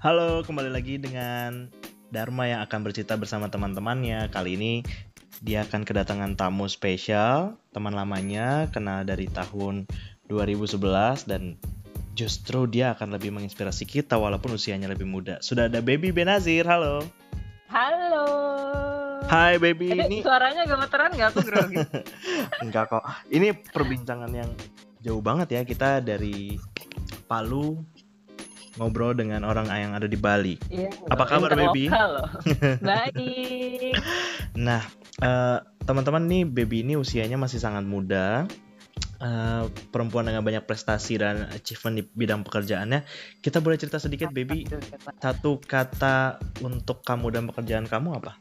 Halo, kembali lagi dengan Dharma yang akan bercerita bersama teman-temannya. Kali ini dia akan kedatangan tamu spesial, teman lamanya, kenal dari tahun 2011 dan justru dia akan lebih menginspirasi kita walaupun usianya lebih muda. Sudah ada Baby Benazir, halo. Halo. Hai Baby, Eh, ini suaranya gemeteran nggak aku grogi? enggak kok. Ini perbincangan yang jauh banget ya kita dari Palu ngobrol dengan orang yang ada di Bali. Iya. Apa kabar, Baby? Baik. Nah, eh, teman-teman nih, baby ini usianya masih sangat muda. Eh, perempuan dengan banyak prestasi dan achievement di bidang pekerjaannya. Kita boleh cerita sedikit, baby. Satu kata untuk kamu dan pekerjaan kamu apa?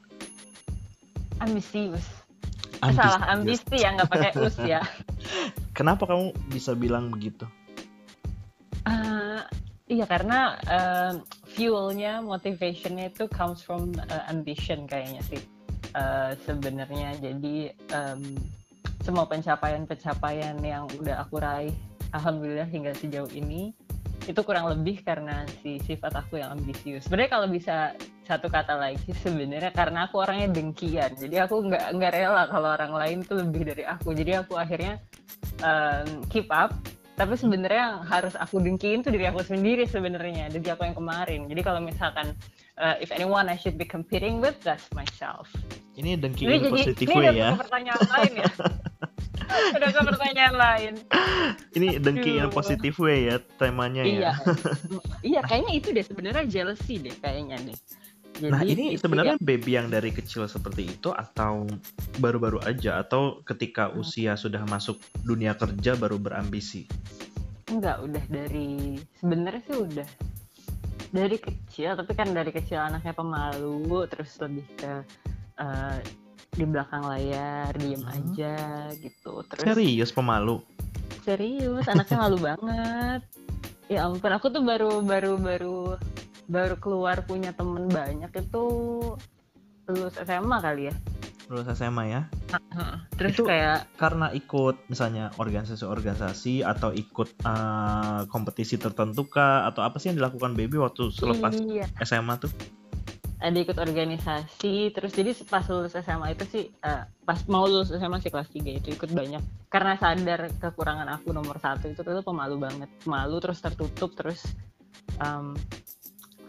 Ambisius. Ambisius. Salah ambisi ya nggak pakai us ya. Kenapa kamu bisa bilang begitu? Eh, iya karena eh, fuelnya, motivationnya itu comes from eh, ambition kayaknya sih. Eh, Sebenarnya jadi em, semua pencapaian-pencapaian yang udah aku raih, alhamdulillah hingga sejauh ini itu kurang lebih karena si sifat aku yang ambisius. Sebenarnya kalau bisa satu kata lagi sebenarnya karena aku orangnya dengkian, jadi aku nggak nggak rela kalau orang lain tuh lebih dari aku. Jadi aku akhirnya em, keep up tapi sebenarnya yang harus aku dengkiin tuh diri aku sendiri sebenarnya diri aku yang kemarin jadi kalau misalkan uh, if anyone I should be competing with that's myself Ini dengki ini in jadi positive ini way udah ya. ke pertanyaan lain ya udah ke pertanyaan lain Ini dengki in Aduh. positive way ya temanya iya ya. iya kayaknya itu deh sebenarnya jealousy deh kayaknya deh jadi Nah, ini itu sebenarnya ya. baby yang dari kecil seperti itu atau baru-baru aja atau ketika Hmm. usia sudah masuk dunia kerja baru berambisi? enggak udah dari sebenarnya sih udah dari kecil tapi kan dari kecil anaknya pemalu terus lebih ke eh, di belakang layar diem Hmm. aja gitu terus Serius pemalu? serius anaknya malu banget ya ampun aku tuh baru baru baru baru keluar punya temen banyak itu lulus SMA kali ya. Lulus SMA ya? terus Itu- kayak Karena ikut misalnya organisasi-organisasi atau ikut eh, kompetisi tertentu kah? Atau apa sih yang dilakukan baby waktu selepas iya. SMA tuh? ada ikut organisasi terus jadi pas lulus SMA itu sih eh, pas mau lulus SMA sih kelas 3 itu ikut banyak. Karena sadar kekurangan aku nomor satu itu tuh pemalu banget. Malu terus tertutup terus em,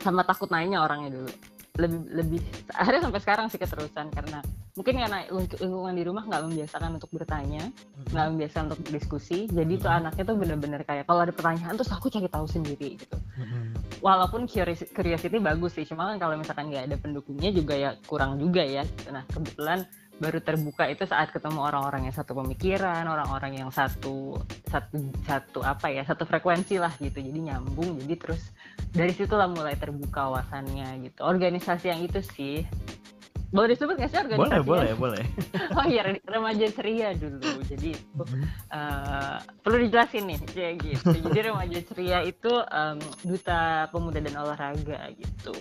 sama takut nanya orangnya dulu. Lebih lebih akhirnya sampai sekarang sih keterusan karena mungkin karena ling- lingkungan di rumah nggak membiasakan untuk bertanya nggak membiasakan untuk berdiskusi jadi tuh Mhm. anaknya tuh bener-bener kayak kalau ada pertanyaan terus aku cari tahu sendiri gitu. Mm-mm. walaupun curios- curiosity bagus sih cuma kan kalau misalkan nggak ada pendukungnya juga ya kurang juga ya. Nah kebetulan baru terbuka itu saat ketemu orang-orang yang satu pemikiran orang-orang yang satu satu satu apa ya satu frekuensi lah gitu jadi nyambung jadi terus dari situlah mulai terbuka wawasannya gitu organisasi yang itu sih boleh disebut nggak sih Boleh, organisasinya? boleh, boleh. oh iya remaja ceria dulu jadi itu. Eh, perlu dijelasin nih kayak gitu jadi remaja ceria itu em, duta pemuda dan olahraga gitu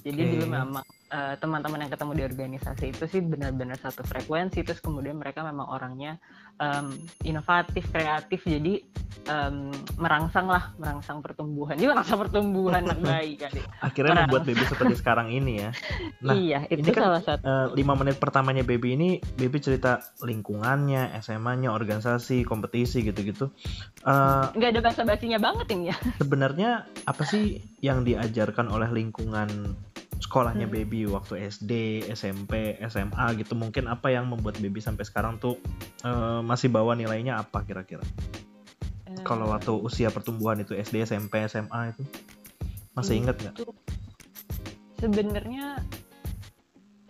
jadi Oke. dulu memang eh, teman-teman yang ketemu di organisasi itu sih benar-benar satu frekuensi terus kemudian mereka memang orangnya em, inovatif kreatif jadi em, merangsang lah merangsang pertumbuhan dia merangsang pertumbuhan anak bayi kali Akhirnya Orang. membuat baby seperti sekarang ini ya. Nah, iya itu ini kan, salah satu Eh, lima menit pertamanya baby ini baby cerita lingkungannya SMA-nya organisasi kompetisi gitu-gitu nggak ada bahasa basinya banget ini ya sebenarnya apa sih yang diajarkan oleh lingkungan sekolahnya Hmm. baby waktu SD SMP SMA gitu. Mungkin apa yang membuat baby sampai sekarang tuh eh, masih bawa nilainya apa kira-kira? Kalau Eh, waktu usia pertumbuhan itu SD SMP SMA itu masih inget nggak? Sebenarnya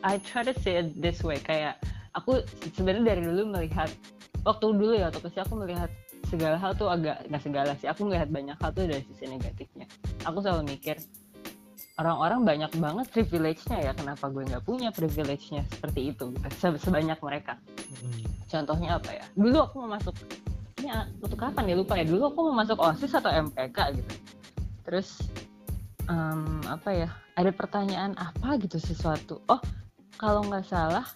I try to say it this way kayak aku sebenarnya dari dulu melihat waktu dulu ya waktu kecil aku melihat segala hal tuh agak nggak segala sih aku melihat banyak hal tuh dari sisi negatifnya. Aku selalu mikir orang-orang banyak banget privilege-nya ya. Kenapa gue nggak punya privilege-nya seperti itu? Gitu, se- sebanyak mereka. Hmm. contohnya apa ya? Dulu aku mau masuk ini waktu kapan ya? Lupa ya. Dulu aku mau masuk osis atau MPK gitu. Terus em, apa ya? Ada pertanyaan apa gitu sesuatu. Oh kalau nggak salah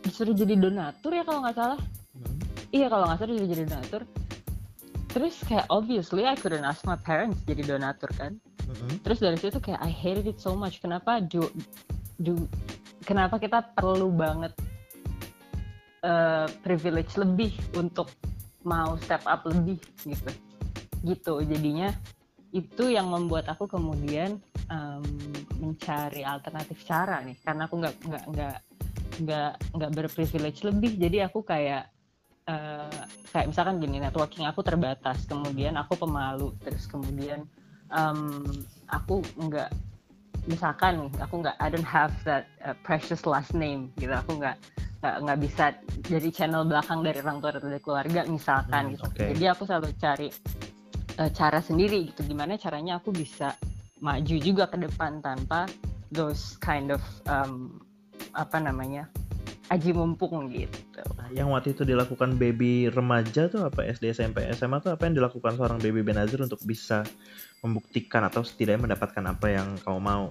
disuruh jadi donatur ya kalau nggak salah? Hmm. iya kalau nggak salah disuruh jadi donatur. Terus kayak obviously I couldn't ask my parents jadi donatur kan hmm. terus dari situ kayak I hated it so much. Kenapa do do kenapa kita perlu banget uh, privilege lebih untuk mau step up lebih gitu. Gitu jadinya itu yang membuat aku kemudian um, mencari alternatif cara nih. Karena aku nggak nggak nggak nggak nggak berprivilege lebih jadi aku kayak uh, kayak misalkan gini networking aku terbatas. Kemudian aku pemalu terus kemudian um, aku nggak misalkan nih aku nggak I don't have that uh, precious last name gitu aku nggak nggak bisa jadi channel belakang dari orang tua atau dari keluarga misalkan hmm, gitu okay. jadi aku selalu cari uh, cara sendiri gitu gimana caranya aku bisa maju juga ke depan tanpa those kind of um, apa namanya aji mumpung gitu. Nah, yang waktu itu dilakukan baby remaja tuh apa SD SMP SMA tuh apa yang dilakukan seorang baby Benazir untuk bisa membuktikan atau setidaknya mendapatkan apa yang kamu mau?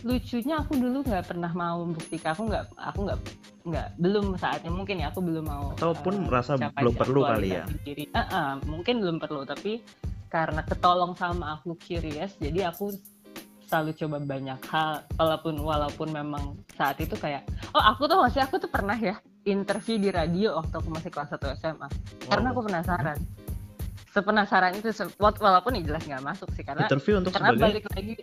Lucunya aku dulu nggak pernah mau membuktikan aku nggak aku nggak nggak belum saatnya mungkin ya aku belum mau ataupun uh, merasa belum perlu kali ya diri. Uh -uh, mungkin belum perlu tapi karena ketolong sama aku curious jadi aku selalu coba banyak hal walaupun walaupun memang saat itu kayak oh aku tuh masih aku tuh pernah ya interview di radio waktu aku masih kelas 1 SMA wow. karena aku penasaran sepenasaran itu walaupun ini jelas nggak masuk sih karena interview untuk karena sebagai... balik lagi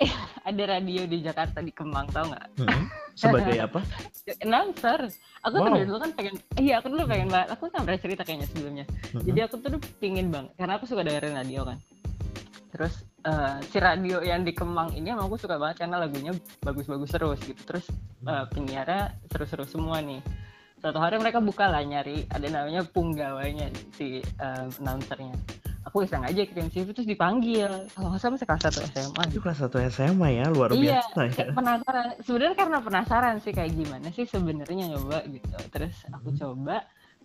eh, ada radio di Jakarta di Kemang tau nggak? Hmm. sebagai apa? Announcer. Aku wow. tuh dulu kan pengen iya aku dulu pengen banget aku kan pernah cerita kayaknya sebelumnya. Hmm. jadi aku tuh pingin banget karena aku suka dengerin radio kan. Terus uh, si radio yang di Kemang ini emang aku suka banget karena lagunya bagus-bagus terus gitu. Terus uh, penyiarnya seru-seru semua nih suatu hari mereka buka lah nyari ada namanya punggawanya si uh, announcernya. Aku iseng aja kirim CV terus dipanggil. Kalau nggak salah masih kelas satu SMA itu kelas satu SMA ya luar iya, biasa ya. penasaran. Sebenarnya karena penasaran sih kayak gimana sih sebenarnya nyoba gitu. Terus aku hmm. coba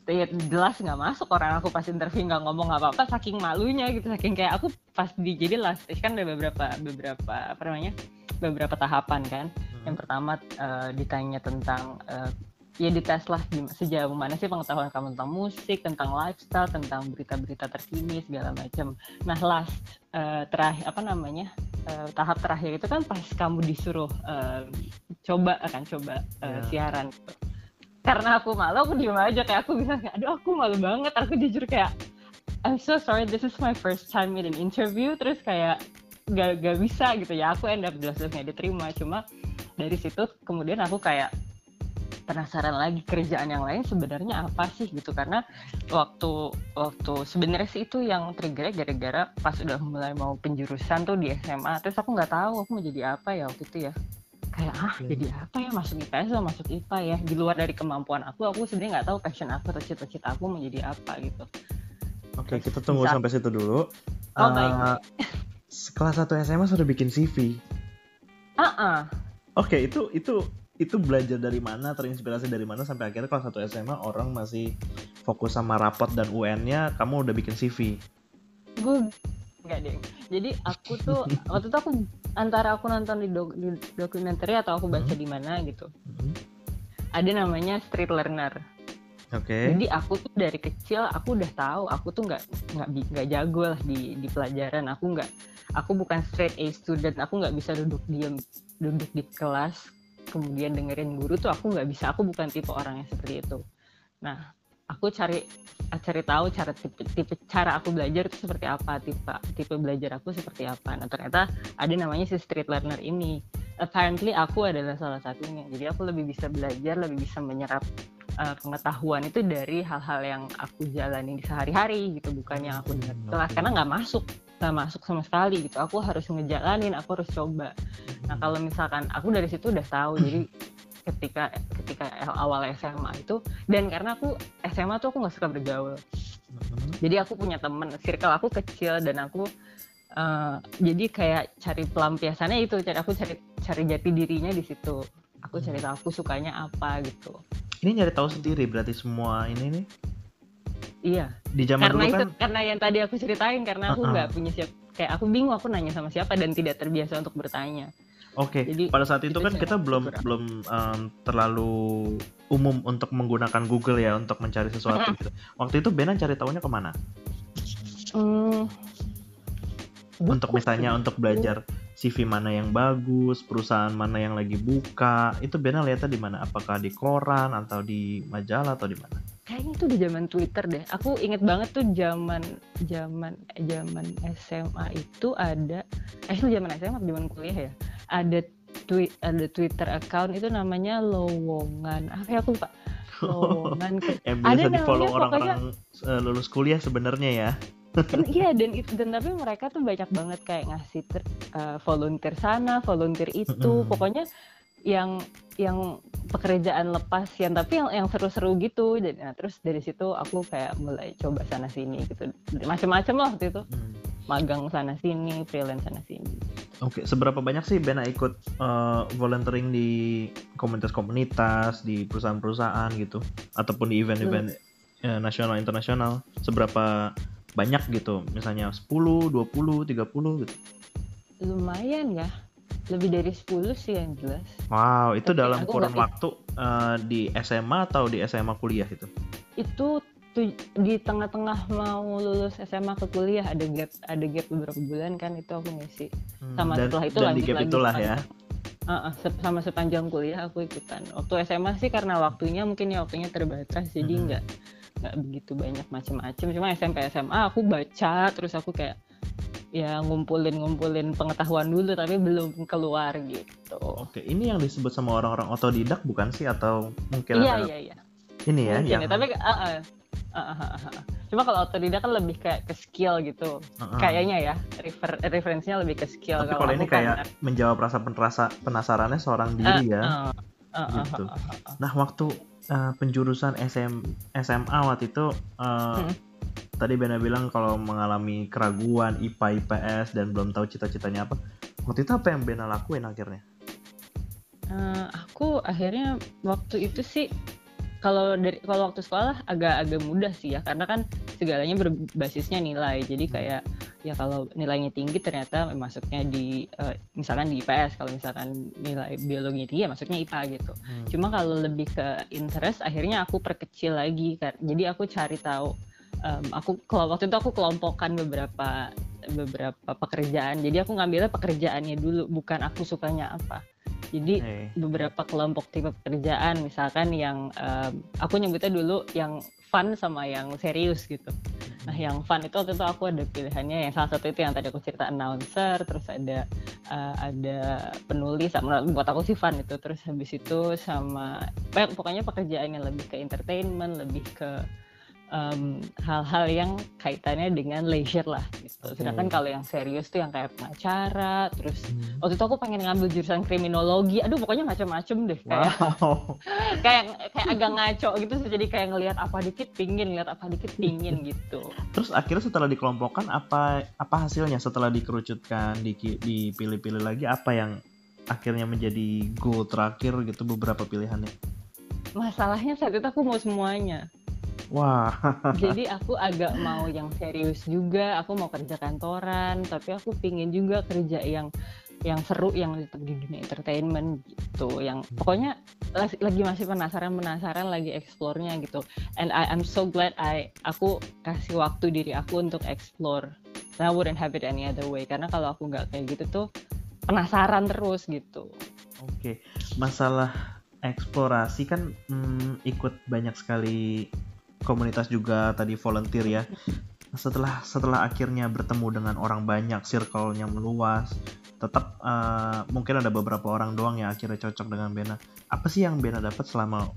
ya jelas nggak masuk orang. Aku pas interview nggak ngomong apa apa saking malunya gitu. Saking kayak aku pas di jadi last stage kan ada beberapa beberapa apa namanya beberapa tahapan kan. Hmm. yang pertama uh, ditanya tentang uh, ya dites lah sejauh mana sih pengetahuan kamu tentang musik, tentang lifestyle, tentang berita-berita terkini segala macam. Nah last uh, terakhir apa namanya uh, tahap terakhir itu kan pas kamu disuruh uh, coba akan coba uh, yeah. siaran. Karena aku malu, aku diem aja kayak aku bisa kayak, aduh aku malu banget. Aku jujur kayak, I'm so sorry, this is my first time in an interview. Terus kayak gak, gak bisa gitu ya. Aku end up jelas-jelas gak diterima. Cuma dari situ kemudian aku kayak penasaran lagi kerjaan yang lain sebenarnya apa sih gitu? Karena waktu waktu sebenarnya sih itu yang triggernya gara-gara pas udah mulai mau penjurusan tuh di SMA terus aku nggak tahu aku mau jadi apa ya waktu itu ya. Kayak ah okay. jadi apa ya? Masuk IPS atau masuk IPA ya? Di luar dari kemampuan aku aku sebenarnya nggak tahu passion aku atau cita-cita aku mau jadi apa gitu. Oke okay, kita tunggu sampai situ dulu. Oh, uh, baik. kelas satu SMA sudah bikin CV ah uh -uh. oke okay, itu itu itu belajar dari mana, terinspirasi dari mana sampai akhirnya kalau satu SMA orang masih fokus sama rapot dan UN-nya, kamu udah bikin CV? Gue enggak deh. Jadi aku tuh waktu itu aku antara aku nonton di, do, di dokumenter atau aku baca hmm. di mana gitu. Hmm. Ada namanya street learner. Oke. Okay. Jadi aku tuh dari kecil aku udah tahu aku tuh nggak nggak nggak jago lah di di pelajaran. Aku nggak aku bukan straight A student. Aku nggak bisa duduk diam duduk di kelas kemudian dengerin guru tuh aku nggak bisa. Aku bukan tipe orang yang seperti itu. Nah aku cari cari tahu cara tipe, tipe cara aku belajar itu seperti apa tipe tipe belajar aku seperti apa. Nah ternyata ada namanya si street learner ini. Apparently aku adalah salah satunya. Jadi aku lebih bisa belajar lebih bisa menyerap uh, pengetahuan itu dari hal-hal yang aku jalani di sehari-hari gitu. Bukan yang aku dengar kelas karena nggak masuk nggak masuk sama sekali gitu. Aku harus ngejalanin aku harus coba. Nah kalau misalkan aku dari situ udah tahu jadi ketika ketika awal SMA itu dan karena aku SMA tuh aku nggak suka bergaul. Jadi aku punya temen circle aku kecil dan aku uh, jadi kayak cari pelampiasannya itu cari aku cari cari jati dirinya di situ. Aku cari tahu aku sukanya apa gitu. Ini nyari tahu sendiri berarti semua ini nih Iya. Di zaman karena dulu itu, kan karena yang tadi aku ceritain karena aku nggak uh -uh. punya siap kayak aku bingung aku nanya sama siapa dan tidak terbiasa untuk bertanya. Oke. Okay. pada saat itu, itu kan kita belum berapa. belum um, terlalu umum untuk menggunakan Google ya untuk mencari sesuatu gitu. Waktu itu Benan cari tahunya ke mana? Hmm, untuk misalnya untuk belajar CV mana yang bagus, perusahaan mana yang lagi buka, itu Bena lihatnya di mana? Apakah di koran atau di majalah atau di mana? Kayaknya itu di zaman Twitter deh. Aku inget banget tuh zaman zaman zaman SMA itu ada eh itu zaman SMA atau zaman kuliah ya. Ada tweet ada Twitter account itu namanya lowongan. Apa ya aku lupa. Lowongan ke- Yang Ada biasa di follow namanya, orang-orang eh, lulus kuliah sebenarnya ya. Iya dan itu dan tapi mereka tuh banyak banget kayak ngasih ter- uh, volunteer sana, volunteer itu, pokoknya yang yang pekerjaan lepas yang tapi yang yang seru-seru gitu. Jadi nah, terus dari situ aku kayak mulai coba sana sini gitu. Macam-macam lah waktu itu. Hmm. Magang sana sini, freelance sana sini. Oke, seberapa banyak sih Bena ikut eh, volunteering di komunitas-komunitas, di perusahaan-perusahaan gitu, ataupun di event-event eh, nasional internasional? Seberapa banyak gitu? Misalnya 10, 20, 30 gitu. Lumayan ya. Lebih dari 10 sih yang jelas. Wow, itu Tapi dalam kurun waktu eh, di SMA atau di SMA kuliah itu? Itu tu- di tengah-tengah mau lulus SMA ke kuliah ada gap ada gap beberapa bulan kan itu aku ngisi Hmm, sama dan, setelah itu dan lanjut di gap lagi itulah ya. Ah, ah, se- sama sepanjang kuliah aku ikutan waktu SMA sih karena waktunya mungkin ya waktunya terbatas jadi Mhm. nggak nggak begitu banyak macam-macam cuma SMP SMA aku baca terus aku kayak ya ngumpulin ngumpulin pengetahuan dulu tapi belum keluar gitu Oke, ini yang disebut sama orang-orang otodidak bukan sih atau mungkin iya iya iya ini ya mungkin yang ya tapi ah, ah. Ah, ah, ah, ah. cuma kalau otodidak kan lebih kayak ke skill gitu Heeh. kayaknya ya refer referensinya lebih ke skill Tapi kalau ini aku kan kayak menjawab rasa penerasa penasarannya seorang diri ya. ah, ah, ah, Gitu. ah, ah, ah. Nah, waktu uh, penjurusan SM, SMA waktu itu uh, Hmm. Tadi Bena bilang kalau mengalami keraguan IPA IPS dan belum tahu cita-citanya apa. Waktu itu apa yang Bena lakuin akhirnya? Eh, aku akhirnya waktu itu sih kalau dari kalau waktu sekolah agak-agak mudah sih ya karena kan segalanya berbasisnya nilai jadi kayak ya kalau nilainya tinggi ternyata masuknya di eh, misalkan di IPS kalau misalkan nilai biologinya tinggi ya masuknya IPA gitu Hmm. cuma kalau lebih ke interest akhirnya aku perkecil lagi jadi aku cari tahu em, aku kalau waktu itu aku kelompokkan beberapa beberapa pekerjaan. Jadi aku ngambilnya pekerjaannya dulu bukan aku sukanya apa. Jadi Eh, beberapa kelompok tipe pekerjaan misalkan yang em, aku nyebutnya dulu yang fun sama yang serius gitu. Nah yang fun itu waktu itu aku ada pilihannya yang salah satu itu yang tadi aku cerita announcer terus ada eh, ada penulis sama buat aku sih fun itu. Terus habis itu sama pokoknya- pokoknya pekerjaan yang lebih ke entertainment lebih ke hal-hal yang kaitannya dengan leisure lah gitu. Sedangkan kalau yang serius tuh yang kayak pengacara, terus hmm. waktu itu aku pengen ngambil jurusan kriminologi aduh pokoknya macam-macam deh kayak Wow. kayak kayak agak ngaco gitu jadi kayak ngelihat apa dikit pingin lihat apa dikit pingin gitu Terus akhirnya setelah dikelompokkan apa apa hasilnya setelah dikerucutkan, di- dipilih-pilih lagi apa yang akhirnya menjadi goal terakhir gitu beberapa pilihannya. masalahnya saat itu aku mau semuanya Wah. jadi aku agak mau yang serius juga. Aku mau kerja kantoran tapi aku pingin juga kerja yang yang seru yang tetap di dunia entertainment gitu. Yang pokoknya lagi masih penasaran penasaran lagi explore-nya gitu. And I I'm so glad I aku kasih waktu diri aku untuk explore. And I wouldn't have it any other way. Karena kalau aku nggak kayak gitu tuh penasaran terus gitu. Oke, masalah eksplorasi kan hmm, ikut banyak sekali komunitas juga tadi volunteer ya. Setelah setelah akhirnya bertemu dengan orang banyak, circle-nya meluas, tetap eh, mungkin ada beberapa orang doang yang akhirnya cocok dengan Bena. Apa sih yang Bena dapat selama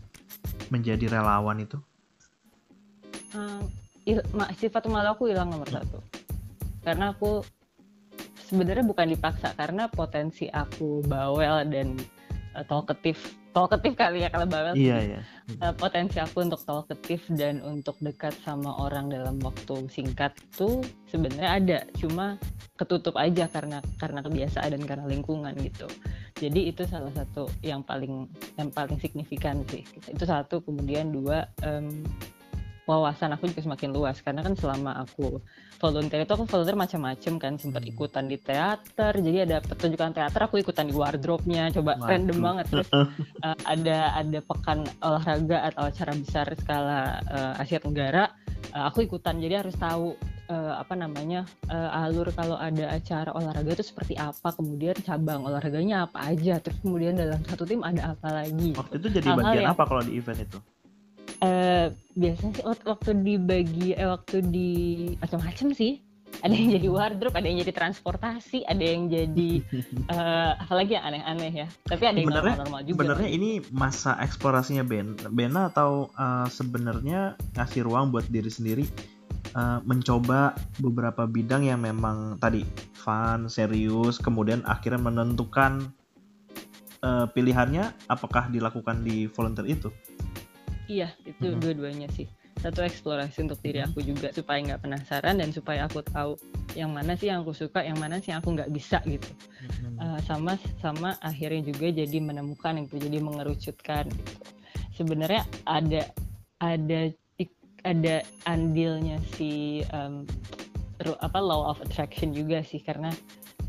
menjadi relawan itu? Hmm, il- ma- sifat malu aku hilang nomor satu karena aku sebenarnya bukan dipaksa karena potensi aku bawel dan uh, talkative talkative kali ya kalau bawel Iya ya. Uh, potensi aku untuk talkative dan untuk dekat sama orang dalam waktu singkat tuh sebenarnya ada cuma ketutup aja karena karena kebiasaan dan karena lingkungan gitu. Jadi itu salah satu yang paling yang paling signifikan sih. Itu satu kemudian dua em, wawasan aku juga semakin luas. Karena kan selama aku volunteer itu aku volunteer macam-macam kan. Sempat Hmm. ikutan di teater. Jadi ada pertunjukan teater aku ikutan di wardrobe-nya. Coba Waduh. random banget terus uh, ada ada pekan olahraga atau acara besar skala uh, Asia Tenggara. Uh, aku ikutan. Jadi harus tahu uh, apa namanya uh, alur kalau ada acara olahraga itu seperti apa. Kemudian cabang olahraganya apa aja. Terus kemudian dalam satu tim ada apa lagi waktu itu jadi Hal -hal bagian yang, apa kalau di event itu uh, biasanya sih waktu dibagi eh, waktu di macam-macam sih ada yang jadi wardrobe, ada yang jadi transportasi, ada yang jadi uh, apalagi yang aneh-aneh ya. Tapi ada yang normal-normal juga. Sebenarnya ini masa eksplorasinya Ben, Bena atau uh, sebenarnya ngasih ruang buat diri sendiri uh, mencoba beberapa bidang yang memang tadi fun, serius, kemudian akhirnya menentukan uh, pilihannya apakah dilakukan di volunteer itu. Iya, itu hmm. dua-duanya sih satu eksplorasi untuk diri aku juga supaya nggak penasaran dan supaya aku tahu yang mana sih yang aku suka yang mana sih yang aku nggak bisa gitu uh, sama sama akhirnya juga jadi menemukan itu jadi mengerucutkan gitu. sebenarnya ada ada ada andilnya si um, apa law of attraction juga sih karena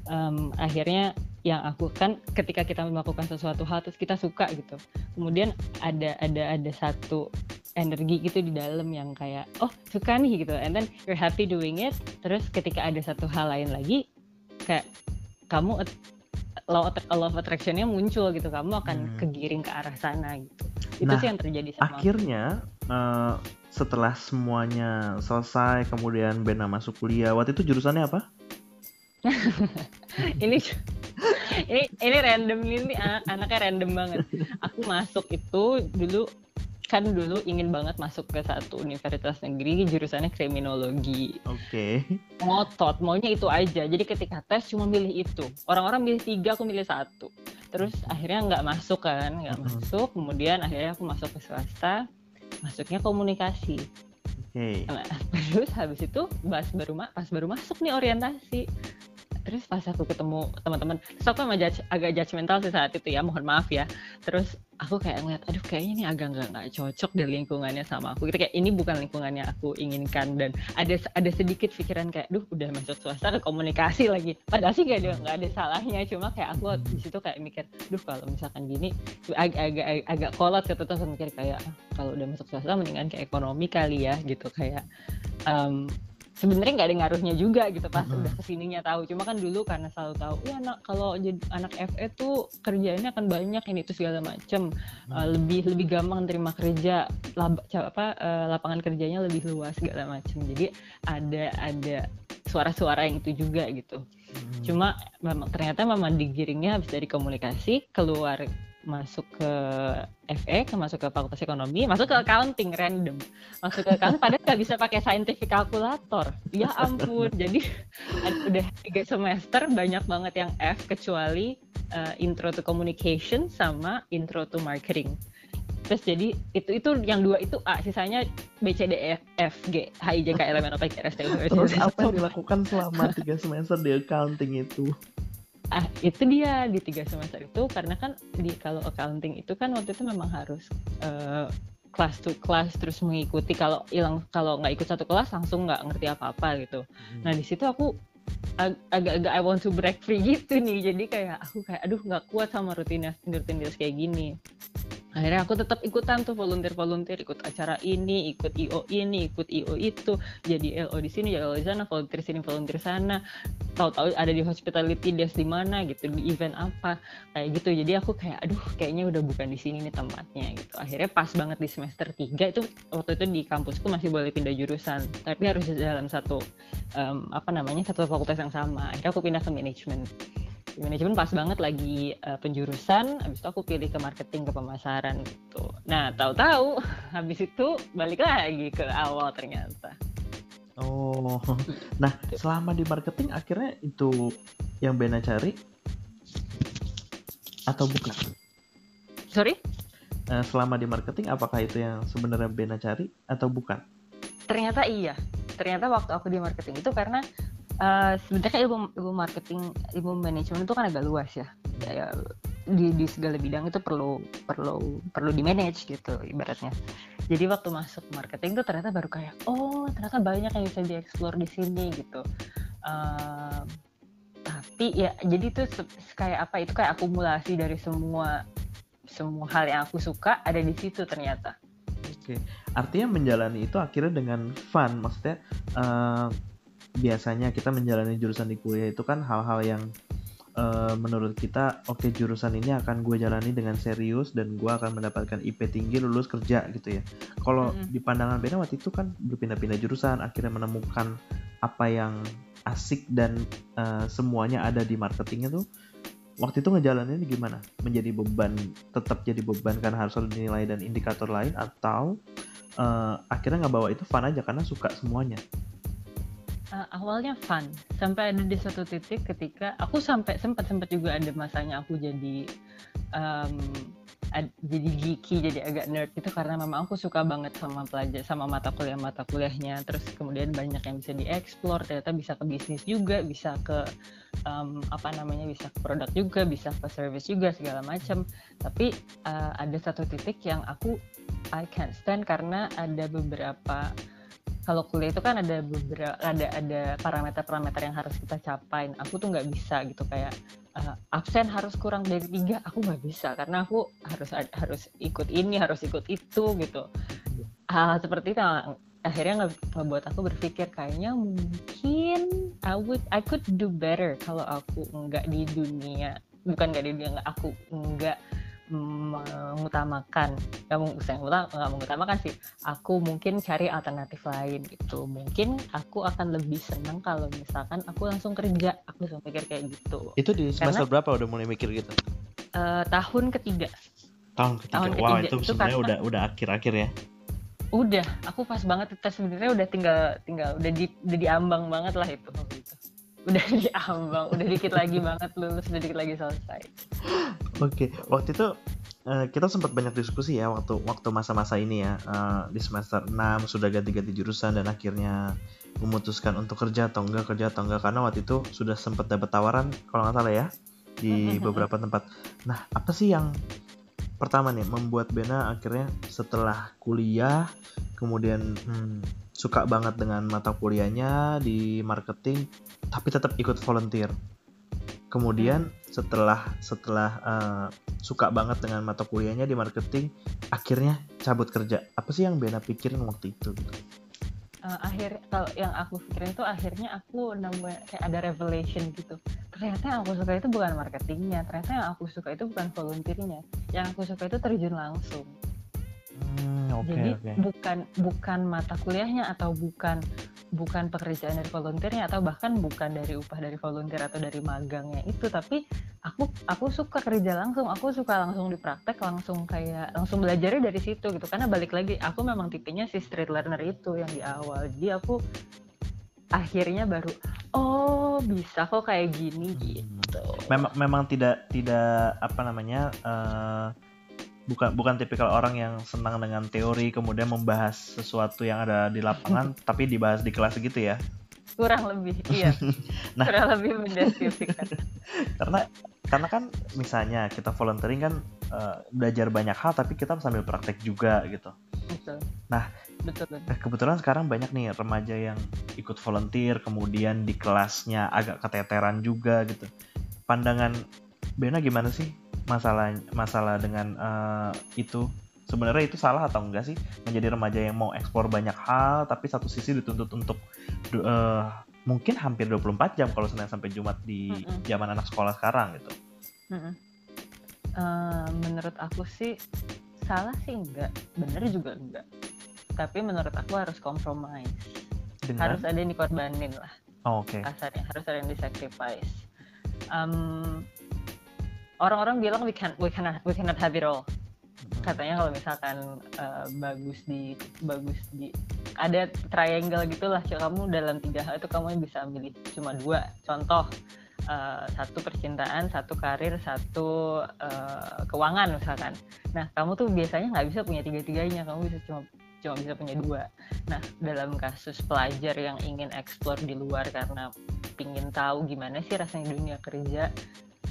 um, akhirnya yang aku kan ketika kita melakukan sesuatu hal terus kita suka gitu. Kemudian ada ada ada satu energi gitu di dalam yang kayak oh suka nih gitu. And then you're happy doing it. Terus ketika ada satu hal lain lagi kayak kamu law, law of attractionnya muncul gitu. Kamu akan hmm. kegiring ke arah sana gitu. Itu nah, sih yang terjadi sama akhirnya uh, setelah semuanya selesai kemudian Bena masuk kuliah waktu itu jurusannya apa ini ini ini random ini anak anaknya random banget aku masuk itu dulu kan dulu ingin banget masuk ke satu universitas negeri jurusannya kriminologi. Oke. Okay. Ngotot, maunya itu aja. Jadi ketika tes cuma milih itu. Orang-orang milih tiga, aku milih satu. Terus akhirnya nggak masuk kan, nggak uh-huh. masuk. Kemudian akhirnya aku masuk ke swasta, masuknya komunikasi. Okay. Nah, terus habis itu pas baru pas baru masuk nih orientasi terus pas aku ketemu teman-teman terus aku emang judge, agak judgmental sih saat itu ya mohon maaf ya terus aku kayak ngeliat aduh kayaknya ini agak nggak nggak cocok deh lingkungannya sama aku. Gitu kayak ini bukan lingkungannya aku inginkan. Dan ada ada sedikit pikiran kayak duh udah masuk swasta ke komunikasi lagi. Padahal sih gak nggak ada salahnya. Cuma kayak aku di situ kayak mikir duh kalau misalkan gini agak agak agak kolot. Gitu terus mikir kayak ah, kalau udah masuk swasta mendingan kayak ekonomi kali ya. Gitu kayak um, sebenarnya nggak ada ngaruhnya juga gitu pas udah ke sininya tahu. Cuma kan dulu karena selalu tahu ya anak kalau jadi anak FE tuh kerjanya akan banyak ini itu segala macem. Uh, lebih lebih gampang terima kerja lab, apa uh, lapangan kerjanya lebih luas segala macem. Jadi ada ada suara-suara yang itu juga gitu. Mm-hmm. cuma ternyata memang digiringnya habis dari komunikasi keluar masuk ke FE, ke masuk ke Fakultas Ekonomi, masuk ke accounting random, masuk ke accounting padahal nggak bisa pakai scientific calculator. Ya ampun, jadi udah tiga semester banyak banget yang F kecuali uh, intro to communication sama intro to marketing. Terus jadi itu itu yang dua itu A, sisanya B C D E F G H I J K L M N O P Q R S T U V W Terus apa yang dilakukan selama tiga semester di accounting itu? Ah itu dia di tiga semester itu karena kan di kalau accounting itu kan waktu itu memang harus uh, kelas to kelas terus mengikuti. Kalau hilang kalau nggak ikut satu kelas langsung nggak ngerti apa apa gitu. Hmm. nah di situ aku agak-agak I want to break free gitu nih. Jadi kayak aku kayak aduh nggak kuat sama rutinitas rutinitas kayak gini akhirnya aku tetap ikutan tuh volunteer volunteer ikut acara ini ikut io ini ikut io itu. Jadi lo di sini jadi lo di sana volunteer sini volunteer sana. Tahu-tahu ada di hospitality desk di mana gitu di event apa kayak gitu. Jadi aku kayak aduh kayaknya udah bukan di sini nih tempatnya gitu. Akhirnya pas banget di semester 3 itu waktu itu di kampusku masih boleh pindah jurusan tapi harus dalam satu um, apa namanya satu fakultas yang sama. Akhirnya aku pindah ke manajemen di manajemen pas banget lagi uh, penjurusan habis itu aku pilih ke marketing ke pemasaran gitu. Nah tahu-tahu habis itu balik lagi ke awal ternyata. Oh nah selama di marketing akhirnya itu yang Bena cari? Atau bukan? Sorry? Uh, selama di marketing apakah itu yang sebenarnya Bena cari atau bukan? Ternyata iya. Ternyata waktu aku di marketing itu karena Uh, sebenarnya ilmu ilmu marketing ilmu manajemen itu kan agak luas ya. ya di di segala bidang itu perlu perlu perlu di manage gitu ibaratnya. Jadi waktu masuk marketing tuh ternyata baru kayak oh ternyata banyak yang bisa dieksplor di sini gitu. Uh, tapi ya jadi itu kayak apa itu kayak akumulasi dari semua semua hal yang aku suka ada di situ ternyata. Oke artinya menjalani itu akhirnya dengan fun maksudnya uh, biasanya kita menjalani jurusan di kuliah itu kan hal-hal yang uh, menurut kita oke okay, jurusan ini akan gue jalani dengan serius dan gue akan mendapatkan IP tinggi lulus kerja gitu ya. Kalau mm -hmm. di pandangan Bena waktu itu kan berpindah-pindah jurusan akhirnya menemukan apa yang asik dan uh, semuanya ada di marketingnya tuh waktu itu ngejalaninnya gimana? Menjadi beban, tetap jadi beban karena harus ada nilai dan indikator lain atau uh, akhirnya nggak bawa itu fun aja karena suka semuanya? Uh, awalnya fun. Sampai ada di satu titik ketika aku sampai sempat sempat juga ada masanya aku jadi um, ad, jadi geeky jadi agak nerd itu karena memang aku suka banget sama pelajar sama mata kuliah mata kuliahnya. Terus kemudian banyak yang bisa dieksplor ternyata bisa ke bisnis juga bisa ke um, apa namanya bisa ke produk juga bisa ke service juga segala macam tapi uh, ada satu titik yang aku I can't stand karena ada beberapa kalau kuliah itu kan ada beberapa ada ada parameter-parameter yang harus kita capai. Aku tuh nggak bisa gitu kayak uh, absen harus kurang dari tiga. Aku nggak bisa karena aku harus harus ikut ini harus ikut itu gitu. Hal seperti itu akhirnya nggak buat aku berpikir kayaknya mungkin I would I could do better kalau aku nggak di dunia bukan nggak di dunia aku nggak mengutamakan nggak nggak mengutamakan sih. Aku mungkin cari alternatif lain gitu. Mungkin aku akan lebih senang kalau misalkan aku langsung kerja. Aku langsung mikir kayak gitu. Itu di semester Karena, berapa udah mulai mikir gitu? Uh, tahun ketiga. Tahun ketiga. Tahun wow ketiga. itu sebenarnya udah udah akhir-akhir ya? Udah. Aku pas banget tes sebenarnya udah tinggal tinggal udah di udah diambang banget lah itu udah diambang udah dikit lagi banget lulus udah dikit lagi selesai. Oke okay. waktu itu uh, kita sempat banyak diskusi ya waktu waktu masa-masa ini ya. Uh, di semester 6 sudah ganti-ganti jurusan dan akhirnya memutuskan untuk kerja atau enggak kerja atau enggak. Karena waktu itu sudah sempat dapat tawaran kalau nggak salah ya di beberapa tempat. Nah apa sih yang pertama nih membuat Bena akhirnya setelah kuliah kemudian hmm, suka banget dengan mata kuliahnya di marketing tapi tetap ikut volunteer. Kemudian setelah setelah uh, suka banget dengan mata kuliahnya di marketing akhirnya cabut kerja. Apa sih yang Bena pikirin waktu itu? Uh, akhir kalau yang aku pikirin tuh akhirnya aku nemu kayak ada revelation gitu. Ternyata yang aku suka itu bukan marketingnya ternyata yang aku suka itu bukan volunteernya. Yang aku suka itu terjun langsung hmm, okay, jadi okay. bukan bukan mata kuliahnya atau bukan bukan pekerjaan dari volunteernya atau bahkan bukan dari upah dari volunteer atau dari magangnya itu tapi aku aku suka kerja langsung aku suka langsung dipraktek langsung kayak langsung belajarnya dari situ gitu karena balik lagi aku memang tipenya si street learner itu yang di awal jadi aku akhirnya baru oh bisa kok kayak gini hmm. gitu memang memang tidak tidak apa namanya uh, bukan bukan tipikal orang yang senang dengan teori kemudian membahas sesuatu yang ada di lapangan tapi dibahas di kelas gitu ya? Kurang lebih iya. Nah, kurang lebih mendeskripsikan. Karena karena kan misalnya kita volunteering kan uh, belajar banyak hal tapi kita sambil praktek juga gitu. Betul. Nah betul, betul. Eh, kebetulan sekarang banyak nih remaja yang ikut volunteer kemudian di kelasnya agak keteteran juga gitu. Pandangan Bena gimana sih masalah masalah dengan uh, itu sebenarnya itu salah atau enggak sih menjadi remaja yang mau ekspor banyak hal tapi satu sisi dituntut untuk uh, mungkin hampir 24 jam kalau Senin sampai Jumat di mm -mm. zaman anak sekolah sekarang gitu. Mm -mm. Uh, menurut aku sih salah sih enggak, bener juga enggak. Tapi menurut aku harus kompromi. Harus ada yang dikorbanin lah. Oh, Oke. Okay. Kasarnya harus ada yang disacrifice. Um, orang-orang bilang we can we cannot we cannot have it all. Katanya kalau misalkan uh, bagus di bagus di ada triangle gitulah kamu dalam tiga hal itu kamu bisa ambil cuma dua. Contoh uh, satu percintaan satu karir satu uh, keuangan misalkan. Nah kamu tuh biasanya nggak bisa punya tiga tiganya kamu bisa cuma cuma bisa punya dua. Nah dalam kasus pelajar yang ingin eksplor di luar karena pingin tahu gimana sih rasanya dunia kerja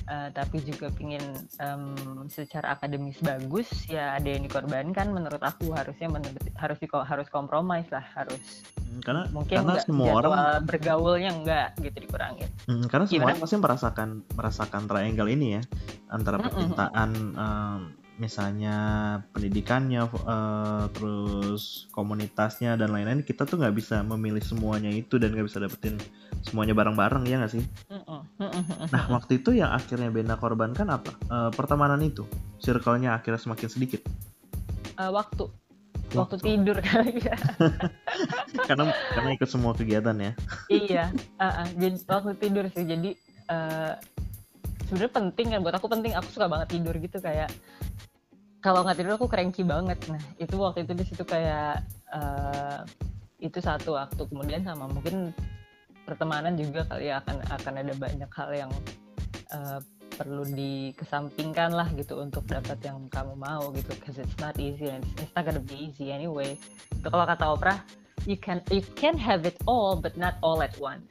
uh, tapi juga pingin um, secara akademis bagus ya ada yang dikorbankan menurut aku harusnya menurut, harus di, harus kompromis lah harus hmm, karena mungkin karena enggak, semua orang bergaulnya enggak gitu dikurangin. Hmm, karena semua orang pasti merasakan merasakan triangle ini ya antara percintaan um, misalnya pendidikannya uh, terus komunitasnya dan lain-lain kita tuh nggak bisa memilih semuanya itu dan nggak bisa dapetin semuanya bareng-bareng ya nggak sih? Nah waktu itu yang akhirnya Bena korbankan apa? Uh, pertemanan itu. Circle-nya akhirnya semakin sedikit. Uh, waktu. Waktu tidur kali ya. Karena karena ikut semua kegiatan ya. Iya uh, uh, jadi waktu tidur sih. Jadi uh, sebenarnya penting kan. Buat aku penting. Aku suka banget tidur gitu kayak kalau nggak tidur aku cranky banget. Nah itu waktu itu di situ kayak uh, itu satu waktu. Kemudian sama mungkin pertemanan juga kali ya akan akan ada banyak hal yang uh, perlu dikesampingkan lah gitu untuk dapat yang kamu mau gitu. Because it's not easy and it's not gonna be easy anyway. Itu kalau kata Oprah you can you can have it all but not all at once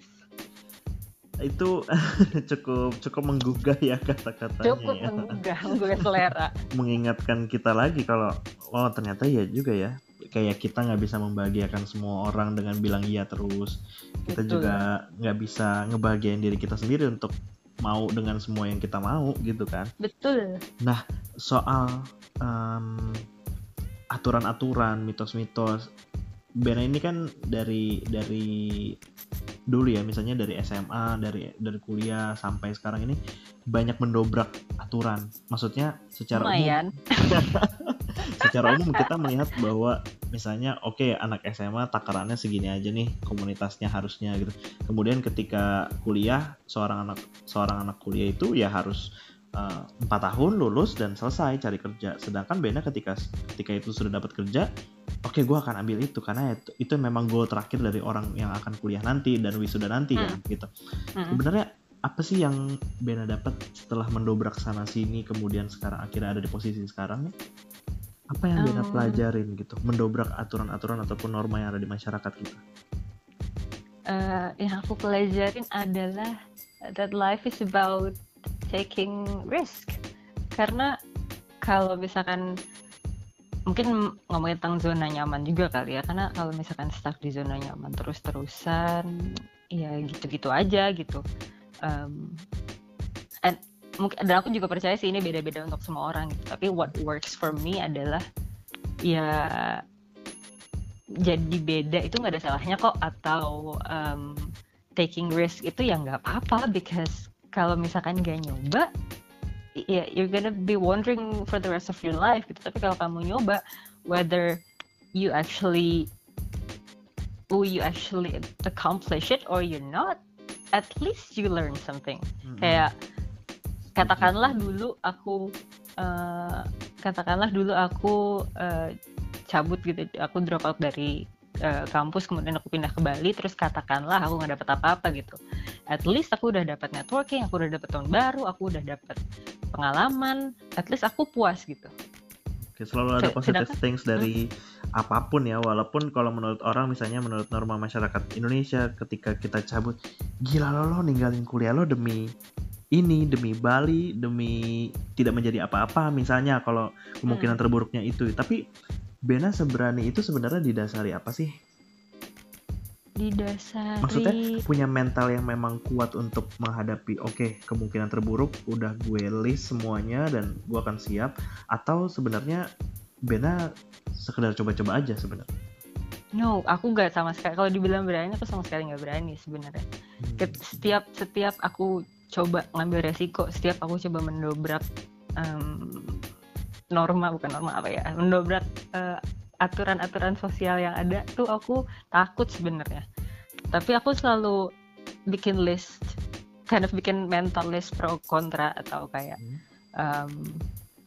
itu cukup cukup menggugah ya kata-katanya cukup ya. menggugah menggugah selera. Mengingatkan kita lagi kalau oh ternyata ya juga ya. Kayak kita nggak bisa membahagiakan semua orang dengan bilang iya terus. Kita Betul. juga nggak bisa ngebahagiain diri kita sendiri untuk mau dengan semua yang kita mau gitu kan. Betul. Nah soal um, aturan-aturan mitos-mitos Bena ini kan dari dari dulu ya misalnya dari SMA dari dari kuliah sampai sekarang ini banyak mendobrak aturan. Maksudnya secara Lumayan. umum secara umum kita melihat bahwa misalnya oke okay, anak SMA takarannya segini aja nih komunitasnya harusnya gitu. Kemudian ketika kuliah seorang anak seorang anak kuliah itu ya harus empat uh, tahun lulus dan selesai cari kerja. Sedangkan Bena ketika ketika itu sudah dapat kerja oke okay, gue akan ambil itu karena itu, itu memang goal terakhir dari orang yang akan kuliah nanti dan wisuda nanti kan, hmm. kan gitu. Hmm. sebenarnya apa sih yang Bena dapat setelah mendobrak sana sini kemudian sekarang akhirnya ada di posisi sekarang? Nih apa yang Bena um, pelajarin gitu? Mendobrak aturan-aturan ataupun norma yang ada di masyarakat kita? Uh, yang aku pelajarin adalah that life is about taking risk. Karena kalau misalkan mungkin ngomongin tentang zona nyaman juga kali ya karena kalau misalkan stuck di zona nyaman terus-terusan ya gitu-gitu aja gitu. Um, and mungkin dan aku juga percaya sih ini beda-beda untuk semua orang gitu. Tapi what works for me adalah ya jadi beda itu nggak ada salahnya kok atau um, taking risk itu ya nggak apa-apa because kalau misalkan gak nyoba yeah, you're gonna be wondering for the rest of your life gitu. Tapi kalau kamu nyoba, whether you actually will you actually accomplish it or you're not, at least you learn something. Mm-hmm. Kayak katakanlah dulu aku uh, katakanlah dulu aku uh, cabut gitu, aku drop out dari uh, kampus kemudian aku pindah ke Bali terus katakanlah aku nggak dapat apa-apa gitu at least aku udah dapat networking aku udah dapat tahun baru aku udah dapat pengalaman at least aku puas gitu Oke, selalu ada positive Sedangkan, things dari hmm. apa pun ya walaupun kalau menurut orang misalnya menurut norma masyarakat Indonesia ketika kita cabut gila lo lo ninggalin kuliah lo demi ini demi Bali demi tidak menjadi apa-apa misalnya kalau kemungkinan hmm. terburuknya itu tapi Bena seberani itu sebenarnya didasari apa sih? Didasari. Maksudnya punya mental yang memang kuat untuk menghadapi oke okay, kemungkinan terburuk udah gue list semuanya dan gue akan siap atau sebenarnya Bena sekedar coba-coba aja sebenarnya. No, aku nggak sama sekali. Kalau dibilang berani, aku sama sekali nggak berani sebenarnya. Hmm. Setiap setiap aku coba ngambil resiko, setiap aku coba mendobrak um, norma bukan norma apa ya mendobrak uh, aturan-aturan sosial yang ada tuh aku takut sebenarnya. Tapi aku selalu bikin list kind of bikin mental list pro kontra atau kayak um,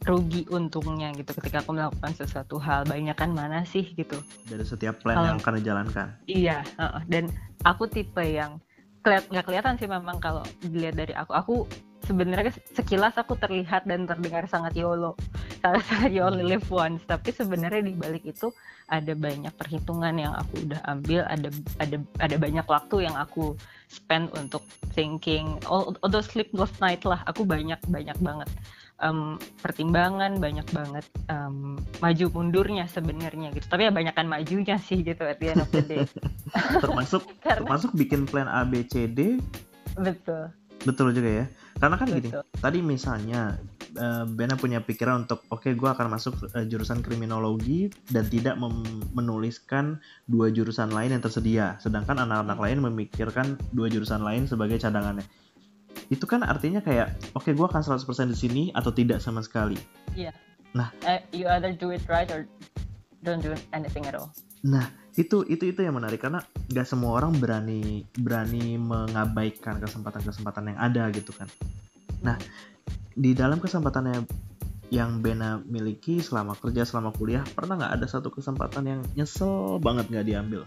rugi untungnya gitu ketika aku melakukan sesuatu hal banyak kan mana sih gitu. Dari setiap plan yang akan dijalankan iya uh, dan aku tipe yang keliat nggak kelihatan sih memang kalau dilihat dari aku. Aku sebenarnya sekilas aku terlihat dan terdengar sangat yolo. Sangat you only live once. Tapi sebenarnya di balik itu ada banyak perhitungan yang aku udah ambil ada ada ada banyak waktu yang aku spend untuk thinking all, all those sleepless night lah. Aku banyak banyak banget um, pertimbangan banyak banget um, maju mundurnya sebenarnya gitu. Tapi ya banyakkan majunya sih gitu at the end of the day. Termasuk Karena, termasuk bikin plan A B C D. Betul betul juga ya. Karena kan Betul. gini tadi misalnya uh, Bena punya pikiran untuk oke okay, gue akan masuk uh, jurusan kriminologi dan tidak menuliskan dua jurusan lain yang tersedia. Sedangkan anak-anak lain memikirkan dua jurusan lain sebagai cadangannya. Itu kan artinya kayak oke okay, gue akan 100% di sini atau tidak sama sekali. Iya. Yeah. nah. Uh, you either do it right or don't do anything at all nah itu itu itu yang menarik. Karena gak semua orang berani berani mengabaikan kesempatan-kesempatan yang ada gitu kan. Nah di dalam kesempatannya yang Bena miliki selama kerja selama kuliah pernah nggak ada satu kesempatan yang nyesel banget nggak diambil?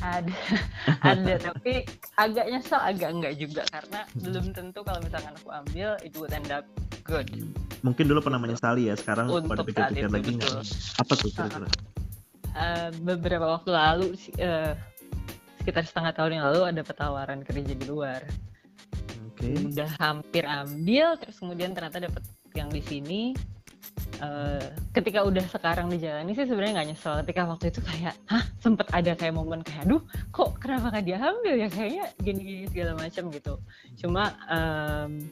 Ada ada. Tapi agak nyesel agak enggak juga. Karena belum tentu kalau misalkan aku ambil itu would end up good. Mungkin dulu pernah menyesali ya sekarang Untuk pada pikir-pikir lagi nggak? apa tuh kira-kira? Uh, beberapa waktu lalu uh, sekitar setengah tahun yang lalu ada petawaran kerja di luar. Okay. Udah hampir ambil, terus kemudian ternyata dapat yang di sini. Uh, ketika udah sekarang dijalani sih sebenarnya nggak nyesel. Ketika waktu itu kayak, hah sempet ada kayak momen kayak, aduh kok kenapa nggak diambil ya kayaknya gini-gini segala macam gitu. Cuma um,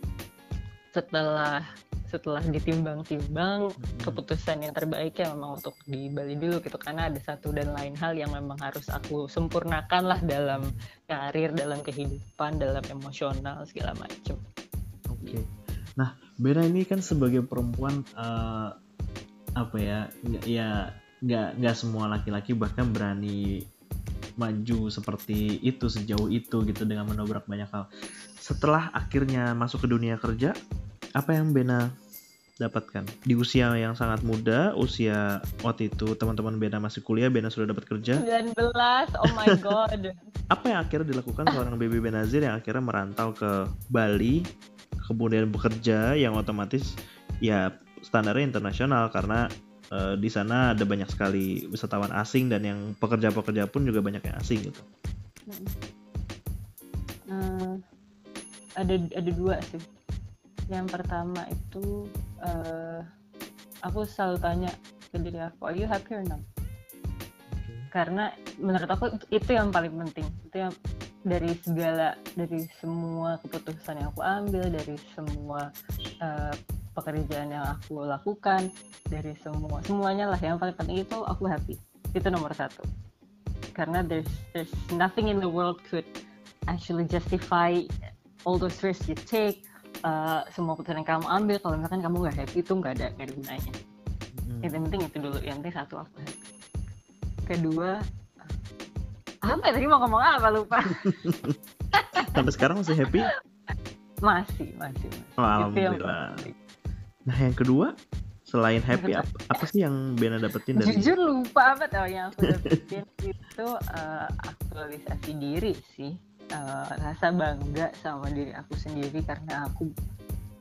setelah setelah ditimbang-timbang hmm. keputusan yang terbaik ya memang untuk di Bali dulu gitu karena ada satu dan lain hal yang memang harus aku sempurnakan lah dalam karir, dalam kehidupan, dalam emosional segala macam. Oke. Okay. Nah, Bena ini kan sebagai perempuan uh, apa ya? Nggak, ya nggak nggak semua laki-laki bahkan berani maju seperti itu sejauh itu gitu dengan menobrak banyak hal. Setelah akhirnya masuk ke dunia kerja, apa yang Bena dapatkan? Di usia yang sangat muda usia waktu itu teman-teman Bena masih kuliah Bena sudah dapat kerja. 19 oh my god. Apa yang akhirnya dilakukan seorang baby Benazir yang akhirnya merantau ke Bali kemudian bekerja yang otomatis ya standarnya internasional karena uh, di sana ada banyak sekali wisatawan asing dan yang pekerja-pekerja pun juga banyak yang asing gitu. Hmm, ada ada dua sih yang pertama itu uh, aku selalu tanya ke diri aku are you happy or not? Karena menurut aku itu yang paling penting. Itu yang dari segala dari semua keputusan yang aku ambil dari semua uh, pekerjaan yang aku lakukan dari semua semuanya lah yang paling penting itu aku happy. Itu nomor satu. Karena there's there's nothing in the world could actually justify all those risks you take uh, semua keputusan yang kamu ambil kalau misalkan kamu nggak happy itu nggak ada nggak ada gunanya. Hmm. yang penting itu dulu yang penting satu aku happy. Kedua apa ya tadi mau ngomong apa? Lupa. Sampai sekarang masih happy? Masih masih, masih. Oh, alhamdulillah. nah yang kedua selain happy apa, apa sih yang Bena dapetin dari jujur lupa apa tau yang aku dapetin itu uh, aktualisasi diri sih uh, rasa bangga sama diri aku sendiri karena aku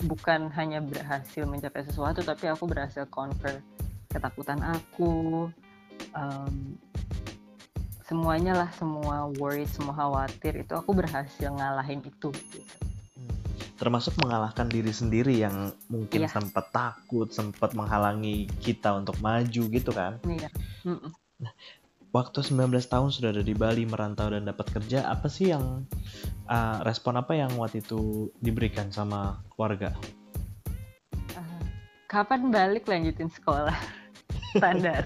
bukan hanya berhasil mencapai sesuatu tapi aku berhasil conquer ketakutan aku um, semuanya lah semua worry semua khawatir itu aku berhasil ngalahin itu gitu. Termasuk mengalahkan diri sendiri yang mungkin iya. sempat takut sempat menghalangi kita untuk maju gitu kan iya. Mm -mm. Nah, waktu 19 tahun sudah ada di Bali merantau dan dapat kerja apa sih yang uh, respon apa yang waktu itu diberikan sama keluarga? Uh, kapan balik lanjutin sekolah standar?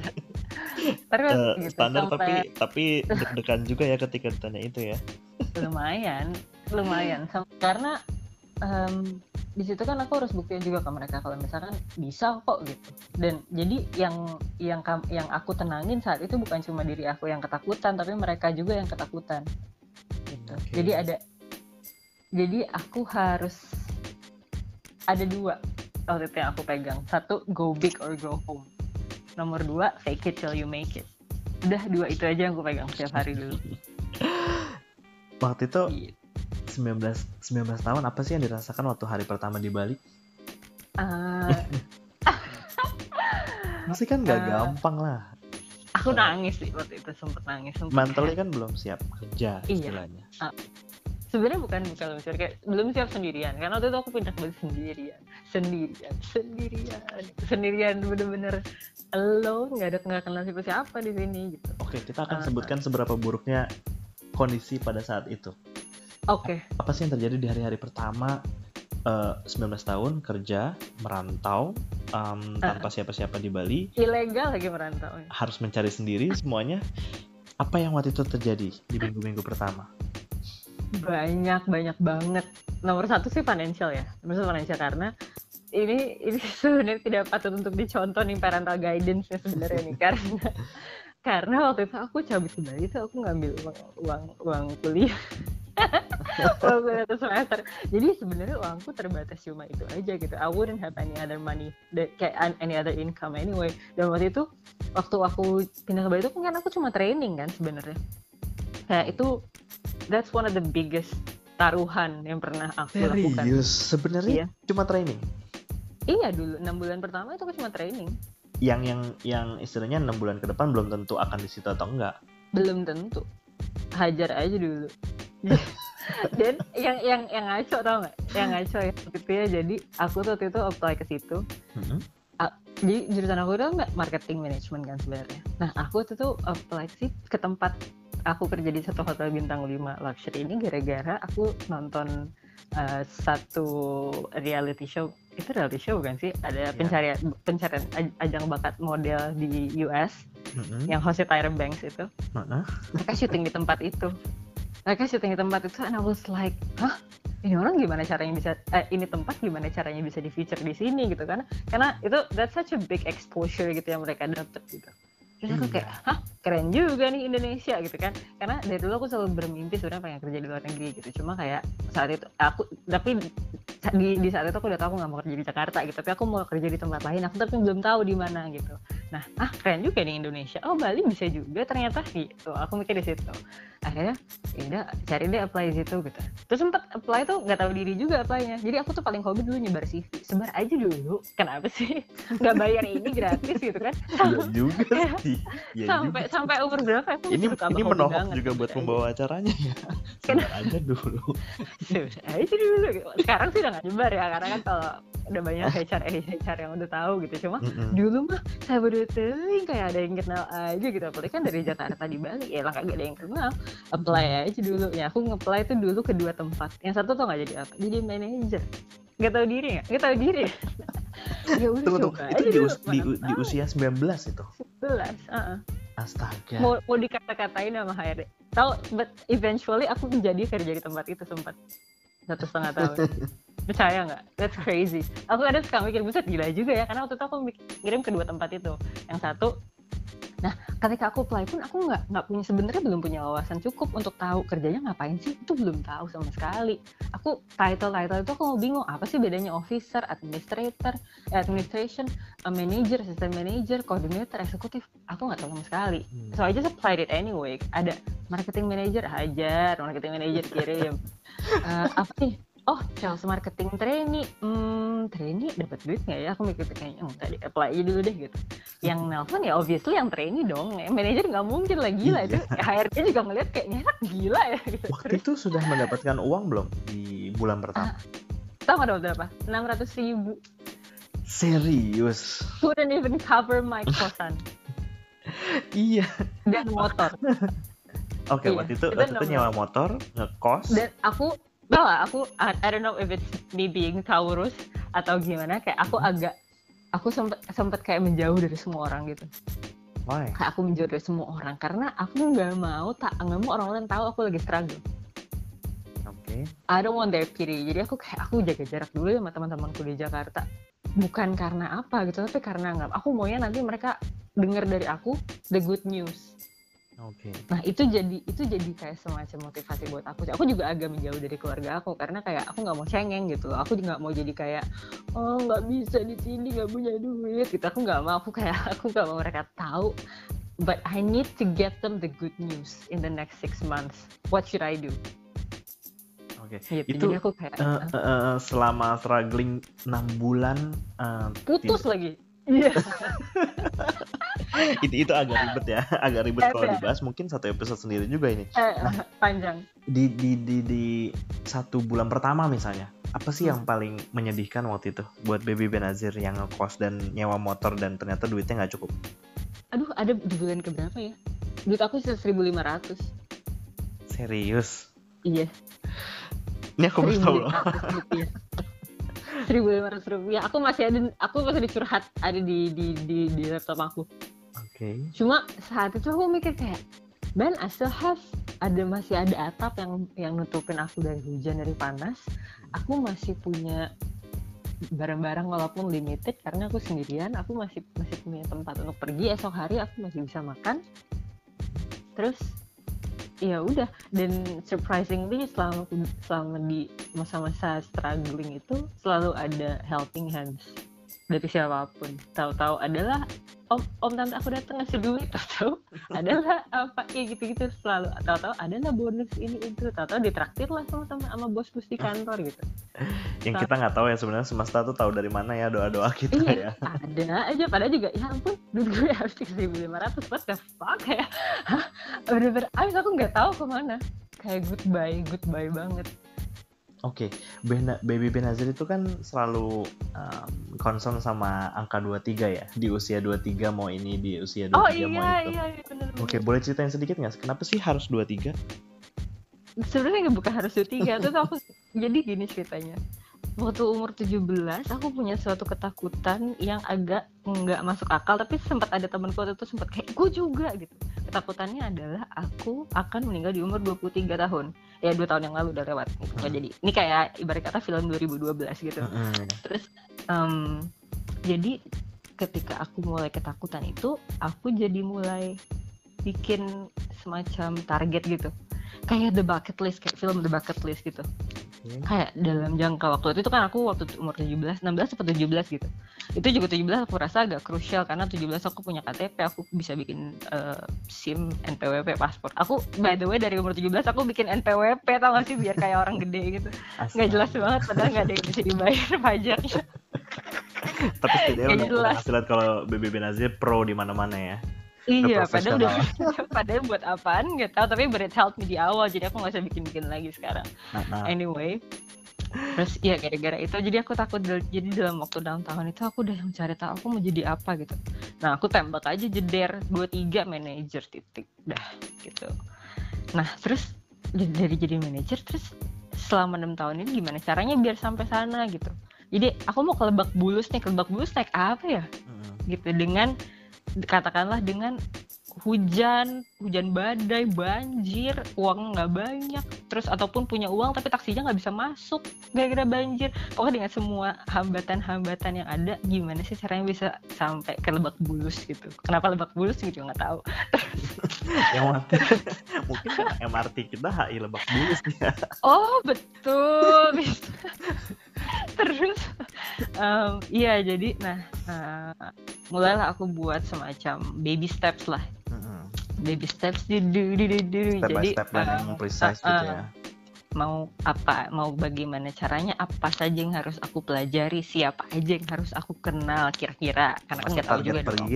Terus uh, gitu, standar sampai... tapi tapi deg-degan juga ya ketika ditanya itu ya. lumayan, lumayan. Karena um, di situ kan aku harus buktiin juga ke mereka kalau misalkan bisa kok gitu. Dan jadi yang yang yang aku tenangin saat itu bukan cuma diri aku yang ketakutan tapi mereka juga yang ketakutan. Gitu. Okay. jadi ada jadi aku harus ada dua waktu itu yang aku pegang. Satu go big or go home. Nomor dua fake it till you make it. Udah dua itu aja yang aku pegang setiap hari dulu. Waktu itu gitu 19 19 tahun apa sih yang dirasakan waktu hari pertama di Bali? Uh... Kan gak uh... gampang lah. Aku nangis sih waktu itu sempet nangis. Sempet Mantelnya kan belum siap kerja iya. istilahnya. Uh, sebenarnya bukan bukan belum kayak belum siap sendirian karena waktu itu aku pindah ke Bali sendirian sendirian sendirian sendirian bener-bener alone nggak ada nggak kenal siapa siapa di sini gitu. Oke kita akan uh, sebutkan seberapa buruknya kondisi pada saat itu. Oke. Okay. Apa sih yang terjadi di hari-hari pertama eh, 19 tahun kerja merantau um, tanpa siapa-siapa di Bali Ilegal lagi merantau. harus mencari sendiri semuanya apa yang waktu itu terjadi di minggu-minggu pertama Banyak banyak banget. Nomor satu sih financial ya. Nomor satu financial karena ini ini sebenarnya tidak patut untuk dicontoh nih parental guidance sebenarnya nih karena karena waktu itu aku cabut ke Bali itu aku ngambil uang uang, uang kuliah uang satu semester. Jadi sebenarnya uangku terbatas cuma itu aja gitu. I wouldn't have any other money that, kayak an- any other income anyway. Dan waktu itu waktu aku pindah ke Bali itu kan aku cuma training kan sebenarnya. Kayak itu that's one of the biggest taruhan yang pernah aku lakukan. Serius? Sebenarnya Iya. cuma training? Iya dulu. Enam bulan pertama itu aku cuma training. yang yang yang istilahnya enam bulan ke depan belum tentu akan di situ atau enggak? Belum tentu. Hajar aja dulu. Dan yang yang yang ngaco tau nggak? Yang ngaco ya itu ya. Jadi aku tuh waktu itu apply ke situ. Mhm. Jadi jurusan aku itu nggak marketing management kan sebenarnya. Nah aku waktu itu apply sih ke tempat aku kerja di satu hotel bintang 5 luxury ini gara-gara aku nonton uh, satu reality show itu reality show bukan sih ada Iya. pencarian pencarian aj- ajang bakat model di US Mhm. yang hostnya Tyra Banks itu Heeh. mereka syuting di tempat itu mereka syuting di tempat itu and I was like hah? Ini orang gimana caranya bisa eh, ini tempat gimana caranya bisa di feature di sini gitu kan. Karena itu that's such a big exposure gitu yang mereka dapat gitu. Terus aku Iya. kayak hah keren juga nih Indonesia gitu kan. Karena dari dulu aku selalu bermimpi sebenarnya pengen kerja di luar negeri gitu. Cuma kayak saat itu aku tapi di, di saat itu aku udah tahu aku nggak mau kerja di Jakarta gitu. Tapi aku mau kerja di tempat lain aku tapi belum tahu di mana gitu. Nah ah keren juga nih Indonesia. Oh Bali bisa juga ternyata gitu. Aku mikir di situ. Akhirnya ya cari deh apply di situ gitu. Terus sempat apply tuh nggak tahu diri juga apply-nya. Jadi aku tuh paling hobi dulu nyebar CV sebar aja dulu. Kenapa sih? Nggak bayar ini gratis gitu kan? Iya juga sih. Iya sampai juga. Sampai umur berapa? Aku Ini ini menohok juga buat pembawa acaranya ya. Aja dulu. Sebenarnya aja dulu. Sekarang sih udah nggak nyebar ya karena kan kalau udah banyak HR HR yang udah tahu gitu. Cuma Mm-mm. dulu mah saya baru teling kayak ada yang kenal aja gitu. Apalagi kan dari Jakarta di Bali. Ya lah kagak ada yang kenal. Apply aja dulu. Ya aku nge-apply tuh dulu ke dua tempat. Yang satu tuh nggak jadi apa jadi manajer nggak tahu diri nggak nggak tahu diri ya? Udah Tunggu, tunggu. coba Itu di, us- di, di usia 19 itu. belas Astaga. mau mau dikata-katain sama HRD tahu but eventually aku menjadi kerja di tempat itu sempat satu setengah tahun. Percaya nggak? That's crazy. Aku kadang suka mikir buset gila juga ya. Karena waktu itu aku ngirim kedua tempat itu. Yang satu nah ketika aku apply pun aku nggak nggak punya sebenarnya belum punya wawasan cukup untuk tahu kerjanya ngapain sih itu belum tahu sama sekali. Aku title title itu aku mau bingung apa sih bedanya officer administrator eh, administration a manager assistant manager coordinator eksekutif aku nggak tahu sama sekali. Hmm. so I just applied it anyway. Ada marketing manager hajar marketing manager kirim. Eh, apa nih oh sales marketing trainee. Hmm trainee? Dapat duit nggak ya? Aku mikir kayaknya enggak deh apply aja dulu deh gitu. Yang nelpon ya obviously yang trainee dong. Ya, manager nggak mungkin lah gila itu. Iya. HRD juga ngeliat kayaknya enak gila ya. Gitu Waktu itu sudah mendapatkan uang belum di bulan pertama? tahu nggak dapat berapa? enam ratus ribu. Serius? couldn't even cover my kosan. Iya. dan motor. Oke, Iya, waktu itu itu waktu itu nyewa motor, ngekos. dan aku tau lah aku I, I don't know if it's me being Taurus atau gimana kayak aku Hmm. agak aku sempet sempet kayak menjauh dari semua orang gitu Why? kayak aku menjauh dari semua orang karena aku nggak mau tak nggak mau orang lain tahu aku lagi struggle Oke. I don't want their pity jadi aku kayak aku jaga jarak dulu sama teman-temanku di Jakarta bukan karena apa gitu tapi karena nggak aku maunya nanti mereka dengar dari aku the good news Oke. Nah itu jadi itu jadi kayak semacam motivasi buat aku. Aku juga agak menjauh dari keluarga aku karena kayak aku nggak mau cengeng gitu. Aku juga nggak mau jadi kayak oh nggak bisa di sini nggak punya duit gitu. Aku nggak mau. Aku kayak aku nggak mau mereka tahu. But I need to get them the good news in the next six months. What should I do? Oke. Gitu. Itu jadi aku kayak eh, eh, eh, selama struggling 6 bulan eh, putus lagi. Iya. itu itu agak ribet ya, agak ribet kalau Ada. dibahas mungkin satu episode sendiri juga ini. Eh, panjang. Di di di di satu bulan pertama misalnya, apa sih yang paling menyedihkan waktu itu buat Baby Benazir yang ngekos dan nyewa motor dan ternyata duitnya nggak cukup? Aduh ada di bulan keberapa ya? Duit aku sisa 1500. Serius? Iya. Ini aku baru tahu loh. 1500 rupiah. seribu lima ratus rupiah aku masih ada aku masih dicurhat ada di di di, di laptop aku oke okay. cuma saat itu aku mikir kayak Ben I still have ada masih ada atap yang yang nutupin aku dari hujan dari panas aku masih punya barang-barang walaupun limited karena aku sendirian aku masih masih punya tempat untuk pergi esok hari aku masih bisa makan terus ya udah dan surprisingly selama selama di masa-masa struggling itu selalu ada helping hands dari siapa pun tahu-tahu adalah om om tante aku datang ngasih duit tahu adalah apa kayak gitu-gitu selalu. Tahu-tahu adalah bonus ini itu. Tahu-tahu ditraktir lah sama sama sama bos-bos di kantor gitu. Yang kita nggak tahu ya sebenarnya semesta tuh tahu dari mana ya doa-doa kita iya, ya. ada aja. Padahal juga ya ampun duit gue harus seribu lima ratus what the fuck ya? Bener-bener abis aku nggak tahu ke mana. Kayak goodbye goodbye banget Oke, okay. Baby Benazir itu kan selalu um, concern sama angka 23 ya. Di usia 23 mau ini, di usia 23 oh, iya, mau itu. iya, iya bener, Oke, okay, boleh ceritain sedikit nggak? Kenapa sih harus 23? Sebenarnya bukan harus 23, itu aku jadi gini ceritanya. Waktu umur 17, aku punya suatu ketakutan yang agak nggak masuk akal, tapi sempat ada temanku itu sempat kayak, gue juga gitu. Ketakutannya adalah aku akan meninggal di umur 23 tahun ya dua tahun yang lalu udah lewat gitu. hmm. jadi ini kayak ibarat kata film 2012 gitu hmm. terus um, jadi ketika aku mulai ketakutan itu aku jadi mulai bikin semacam target gitu kayak the bucket list kayak film the bucket list gitu hmm. kayak dalam jangka waktu itu kan aku waktu umur 17 16 atau 17 gitu itu juga 17 aku rasa agak krusial karena 17 aku punya KTP aku bisa bikin uh, SIM NPWP paspor. Aku by the way dari umur 17 aku bikin NPWP tau gak sih? Biar kayak orang gede gitu. Nggak jelas banget padahal nggak ada yang bisa dibayar pajaknya tapi setidaknya udah hasil kalau BBB Nazir pro di mana-mana ya. Iya, padahal udah padahal buat apaan nggak tahu tapi berit help me di awal jadi aku nggak usah bikin-bikin lagi sekarang. Nah, nah. Anyway, terus ya gara-gara itu jadi aku takut jadi dalam waktu dalam tahun itu aku udah mencari tahu aku mau jadi apa gitu. Nah aku tembak aja jeder dua tiga manajer titik dah gitu. Nah terus dari jadi manajer terus selama enam tahun ini gimana caranya biar sampai sana gitu. Jadi aku mau ke Lebak Bulus nih, ke Lebak Bulus naik apa ya? Hmm. Gitu dengan katakanlah dengan hujan, hujan badai, banjir, uang nggak banyak, terus ataupun punya uang tapi taksinya nggak bisa masuk gara-gara banjir. Pokoknya dengan semua hambatan-hambatan yang ada, gimana sih caranya bisa sampai ke Lebak Bulus gitu? Kenapa Lebak Bulus gitu nggak tahu. yang mungkin MRT kita HI Lebak Bulus ya. Oh betul. terus um, iya jadi nah uh, mulailah aku buat semacam baby steps lah mm-hmm. Baby steps di di di di step jadi step uh, yang precise uh, gitu ya. mau apa mau bagaimana caranya apa saja yang harus aku pelajari siapa aja yang harus aku kenal kira-kira? Karena kan nggak tahu juga dong.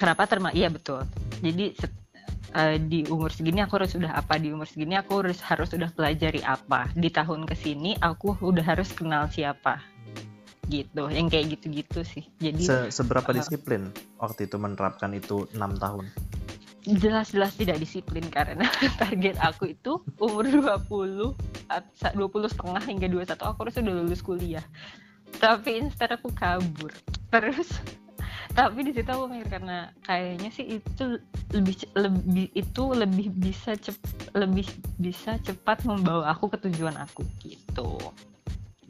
kenapa terma iya betul. Jadi uh, di umur segini aku harus sudah apa di umur segini aku harus harus sudah pelajari apa. Di tahun ke sini aku udah harus kenal siapa gitu yang kayak gitu-gitu sih. Jadi Se seberapa uh, disiplin waktu itu menerapkan itu enam tahun? Jelas-jelas tidak disiplin karena target aku itu umur 20 20 setengah hingga 21 aku harus sudah lulus kuliah. Tapi instead aku kabur terus. Tapi di situ aku mikir karena kayaknya sih itu lebih lebih itu lebih bisa cep, lebih bisa cepat membawa aku ke tujuan aku gitu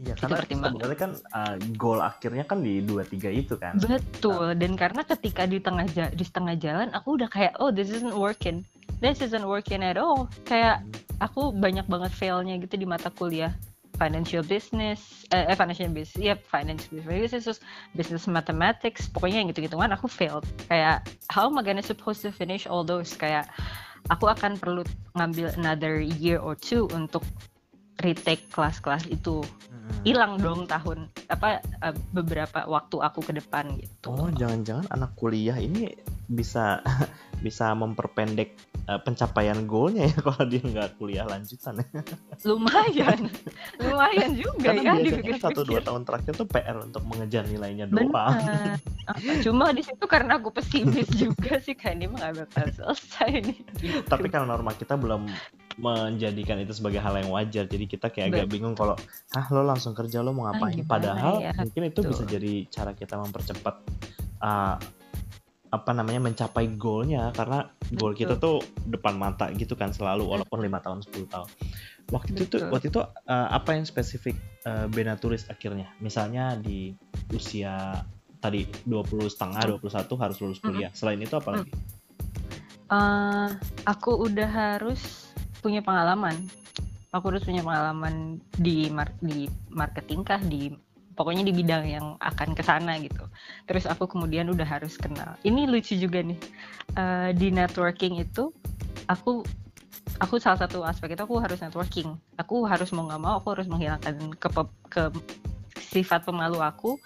Iya, karena sebenarnya kan uh, goal akhirnya kan di dua tiga itu kan. Betul, nah. dan karena ketika di tengah di setengah jalan aku udah kayak oh this isn't working. This isn't working at all. Kayak hmm. aku banyak banget failnya gitu di mata kuliah financial business eh, eh financial business ya yep, financial business terus business mathematics pokoknya yang gitu-gituan aku failed kayak how am I gonna supposed to finish all those kayak aku akan perlu ngambil another year or two untuk retake kelas-kelas itu hilang dong tahun apa eh, beberapa waktu aku ke depan gitu. Oh, jangan-jangan anak kuliah ini bisa bisa memperpendek uh, pencapaian goalnya ya kalau dia nggak kuliah lanjutan lumayan. Lumayan juga Karena ya biasanya satu dua tahun terakhir tuh PR untuk mengejar nilainya doang. Cuma di situ karena aku pesimis juga sih kayak ini mah gak bakal selesai nih. Gitu. tapi kalau norma kita belum menjadikan itu sebagai hal yang wajar jadi kita kayak agak bingung kalau ah lo langsung kerja lo mau Ah, ngapain gimana padahal ya? mungkin itu bisa Betul. jadi cara kita mempercepat uh, apa namanya mencapai goalnya. Karena goal kita tuh depan mata gitu kan selalu walaupun lima tahun 10 tahun. Waktu itu Betul. waktu itu uh, apa yang spesifik uh, Benaturis akhirnya? Misalnya di usia tadi 20 setengah 21 harus lulus kuliah. Selain itu apa lagi? Eh, aku udah harus punya pengalaman. Aku harus punya pengalaman di mar- di marketing kah di pokoknya di bidang yang akan ke sana gitu. Terus aku kemudian udah harus kenal. Ini lucu juga nih. Eh, di networking itu aku aku salah satu aspek itu aku harus networking. Aku harus mau nggak mau aku harus menghilangkan ke, ke sifat pemalu aku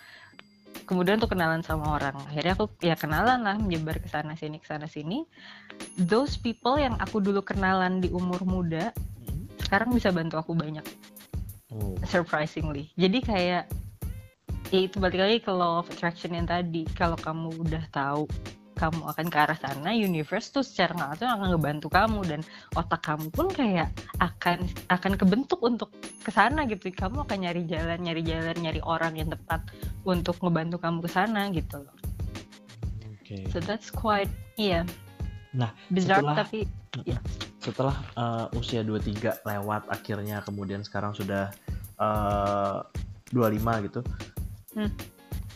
kemudian untuk kenalan sama orang akhirnya aku ya kenalan lah menyebar ke sana sini ke sana sini those people yang aku dulu kenalan di umur muda Hmm. sekarang bisa bantu aku banyak oh surprisingly jadi kayak ya itu balik lagi ke law of attraction yang tadi. Kalau kamu udah tahu kamu akan ke arah sana universe tuh secara langsung akan ngebantu kamu dan otak kamu pun kayak akan akan kebentuk untuk ke sana gitu. Kamu akan nyari jalan nyari jalan nyari orang yang tepat untuk ngebantu kamu ke sana gitu loh. Oke. So that's quite iya. Nah, bizarre setelah- tapi setelah uh, usia 23 lewat akhirnya kemudian sekarang sudah uh, 25 gitu. Hmm.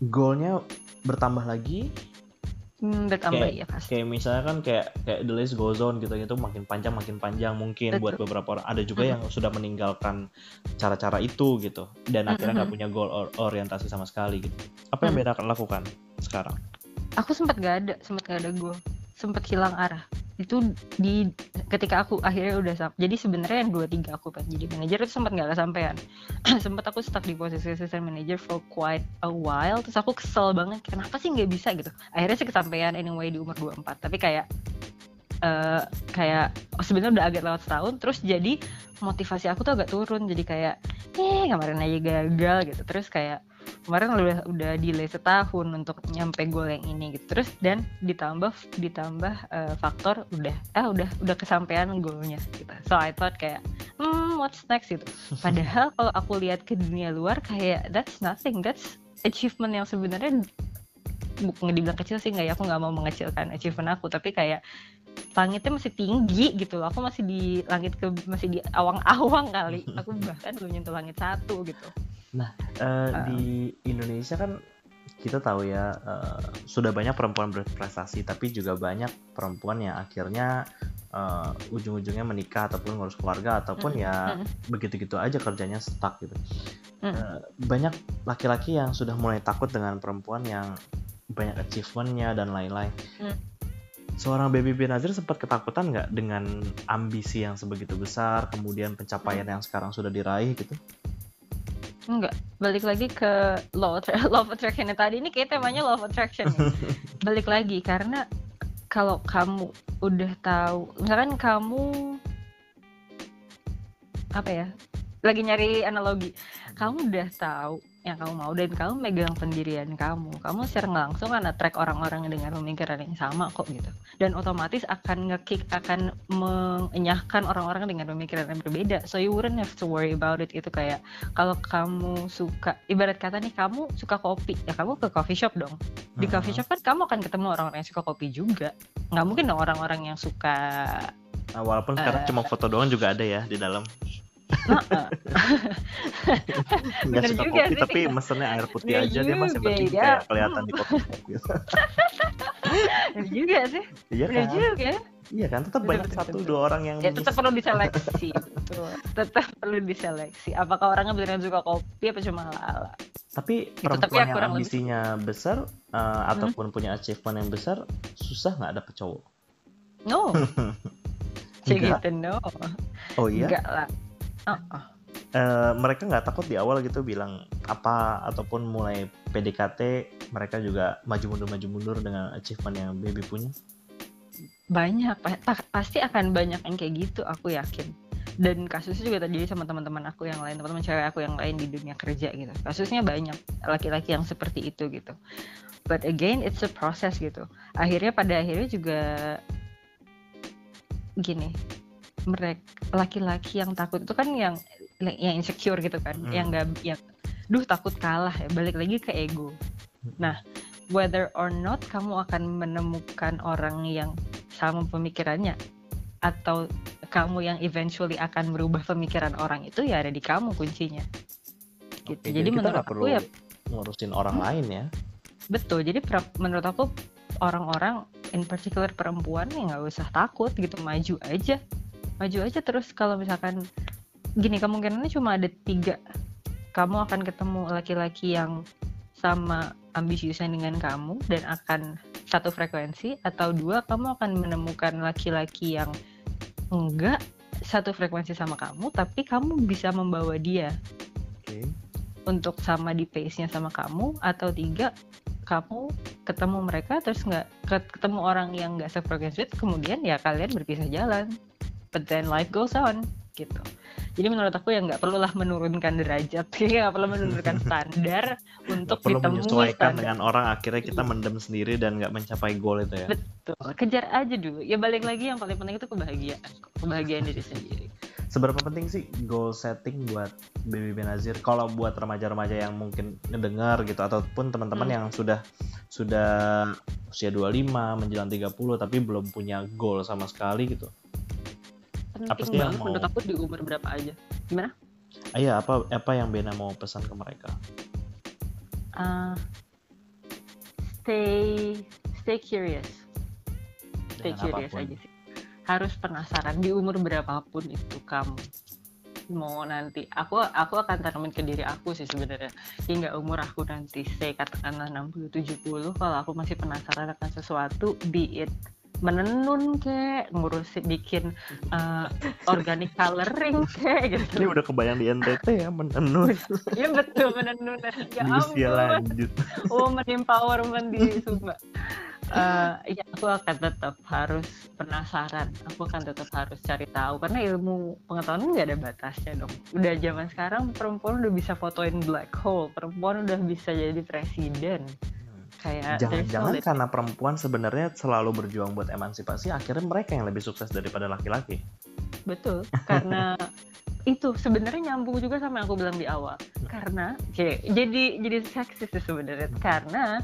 Goalnya bertambah lagi hmm, bertambah Kayak- ya pasti kayak misalnya kan kayak kayak the list goes on gitu gitu makin panjang makin panjang mungkin Betul. buat beberapa orang ada juga Mhm. yang sudah meninggalkan cara-cara itu gitu dan akhirnya nggak Mhm. punya goal or- orientasi sama sekali gitu apa yang Hmm. beda lakukan sekarang aku sempat gak ada sempat gak ada goal sempat hilang arah itu di ketika aku akhirnya udah jadi sebenarnya yang dua tiga aku pengen jadi manajer itu sempat nggak kesampaian. Sempat aku stuck di posisi assistant manager for quite a while terus aku kesel banget kenapa sih nggak bisa gitu. Akhirnya sih kesampaian anyway di umur 24 tapi kayak eh kayak oh, sebenarnya udah agak lewat setahun terus jadi motivasi aku tuh agak turun jadi kayak eh kemarin aja gagal gitu. Terus kayak kemarin udah udah delay setahun untuk nyampe goal yang ini gitu. Terus dan ditambah ditambah eh, faktor udah eh udah udah kesampaian goalnya gitu so I thought kayak hmm what's next? gitu. Padahal kalau aku lihat ke dunia luar kayak that's nothing. That's achievement yang sebenarnya bukan dibilang kecil sih nggak ya aku nggak mau mengecilkan achievement aku. Tapi kayak langitnya masih tinggi gitu loh. Aku masih di langit ke masih di awang-awang kali. Aku bahkan belum nyentuh langit satu gitu Eh, Ah. di Indonesia kan kita tahu ya eh, sudah banyak perempuan berprestasi tapi juga banyak perempuan yang akhirnya eh, ujung-ujungnya menikah ataupun ngurus keluarga ataupun Mm, ya mm. begitu-gitu aja kerjanya stuck gitu Mm. Eh, banyak laki-laki yang sudah mulai takut dengan perempuan yang banyak achievementnya dan lain-lain Mm. seorang baby Benazir sempat ketakutan nggak dengan ambisi yang sebegitu besar kemudian pencapaian Mm. yang sekarang sudah diraih gitu Enggak, balik lagi ke law, law of attraction tadi ini kayak temanya law of attraction ya. balik lagi karena kalau kamu udah tahu, misalkan kamu apa ya? Lagi nyari analogi. Kamu udah tahu yang kamu mau dan kamu megang pendirian kamu. Kamu nggak langsung kan track orang-orang dengan pemikiran yang sama kok gitu. Dan otomatis akan ngekick akan mengenyahkan orang-orang dengan pemikiran yang berbeda. So you wouldn't have to worry about it itu kayak kalau kamu suka ibarat kata nih kamu suka kopi ya kamu ke coffee shop dong di coffee shop kan kamu akan ketemu orang-orang yang suka kopi juga nggak mungkin dong orang-orang yang suka Nah, walaupun sekarang Eh. cuma foto doang juga ada ya di dalam. Nggak suka juga kopi sih. tapi mesennya air putih Bener aja dia masih penting ya. kayak kelihatan di kopi gitu. bener juga sih Iya bener kan? juga Iya kan tetap banyak betul, satu betul. dua orang yang ya tetap perlu diseleksi tetap perlu diseleksi apakah orangnya beneran suka kopi apa cuma ala tapi Gitu, tapi perempuan ya yang kurang lebih. ambisinya besar eh, ataupun punya achievement yang besar susah nggak dapet cowok? no Enggak. gitu no Oh iya, enggak lah Eh, mereka nggak takut di awal gitu bilang apa ataupun mulai PDKT mereka juga maju mundur maju mundur dengan achievement yang baby punya. banyak pa- pa- pasti akan banyak yang kayak gitu aku yakin. Dan kasusnya juga terjadi sama teman-teman aku yang lain teman-teman cewek aku yang lain di dunia kerja gitu. Kasusnya banyak laki-laki yang seperti itu gitu. But again it's a process gitu. Akhirnya pada akhirnya juga gini mereka laki-laki yang takut itu kan yang yang insecure gitu kan Hmm. yang nggak yang duh takut kalah ya balik lagi ke ego Nah, whether or not kamu akan menemukan orang yang sama pemikirannya atau kamu yang eventually akan merubah pemikiran orang itu ya ada di kamu kuncinya. Gitu. Oke, jadi kita menurut aku perlu ya ngurusin orang lain ya betul. Jadi menurut aku orang-orang in particular perempuan ya nggak usah takut gitu maju aja, maju aja terus kalau misalkan gini kemungkinannya cuma ada tiga. Kamu akan ketemu laki-laki yang sama ambisiusnya dengan kamu dan akan satu frekuensi atau dua kamu akan menemukan laki-laki yang enggak satu frekuensi sama kamu tapi kamu bisa membawa dia oke. untuk sama di pace-nya sama kamu atau tiga kamu ketemu mereka terus nggak ket- ketemu orang yang nggak sefrekuensi kemudian ya kalian berpisah jalan but then life goes on gitu. Jadi menurut aku ya nggak perlulah menurunkan derajat nggak perlu menurunkan standar untuk perlu ditemui menyesuaikan standar. dengan orang akhirnya kita mendem sendiri dan nggak mencapai goal itu ya. Betul kejar aja dulu. Ya balik lagi yang paling penting itu kebahagiaan kebahagiaan diri sendiri. Seberapa penting sih goal setting buat Baby Benazir kalau buat remaja-remaja yang mungkin ngedengar gitu ataupun teman-teman Hmm. yang sudah sudah usia 25 menjelang 30 tapi belum punya goal sama sekali gitu. Apa penting sih yang banget mau- menurut aku di umur berapa aja. Gimana? Ah, Iya, apa apa yang Bena mau pesan ke mereka? Ah, stay stay curious. Stay Dengan curious apa pun. aja sih. Harus penasaran di umur berapapun itu kamu mau nanti. Aku aku akan tanamin ke diri aku sih sebenarnya. Hingga umur aku nanti say katakanlah 60 70 kalau aku masih penasaran akan sesuatu be it menenun kek ngurusin bikin uh, organic coloring kek gitu Ini udah kebayang di NTT ya menenun ya betul menenun ya di usia lanjut. woman empowerment di Sumba. Eh, ya aku akan tetap harus penasaran. Aku akan tetap harus cari tahu karena ilmu pengetahuan nggak ada batasnya dong. Udah zaman sekarang perempuan udah bisa fotoin black hole, perempuan udah bisa jadi presiden. Kayak Jangan-jangan karena perempuan sebenarnya selalu berjuang buat emansipasi, akhirnya mereka yang lebih sukses daripada laki-laki. betul karena itu sebenarnya nyambung juga sama yang aku bilang di awal. Karena oke, jadi jadi seksis sih sebenarnya karena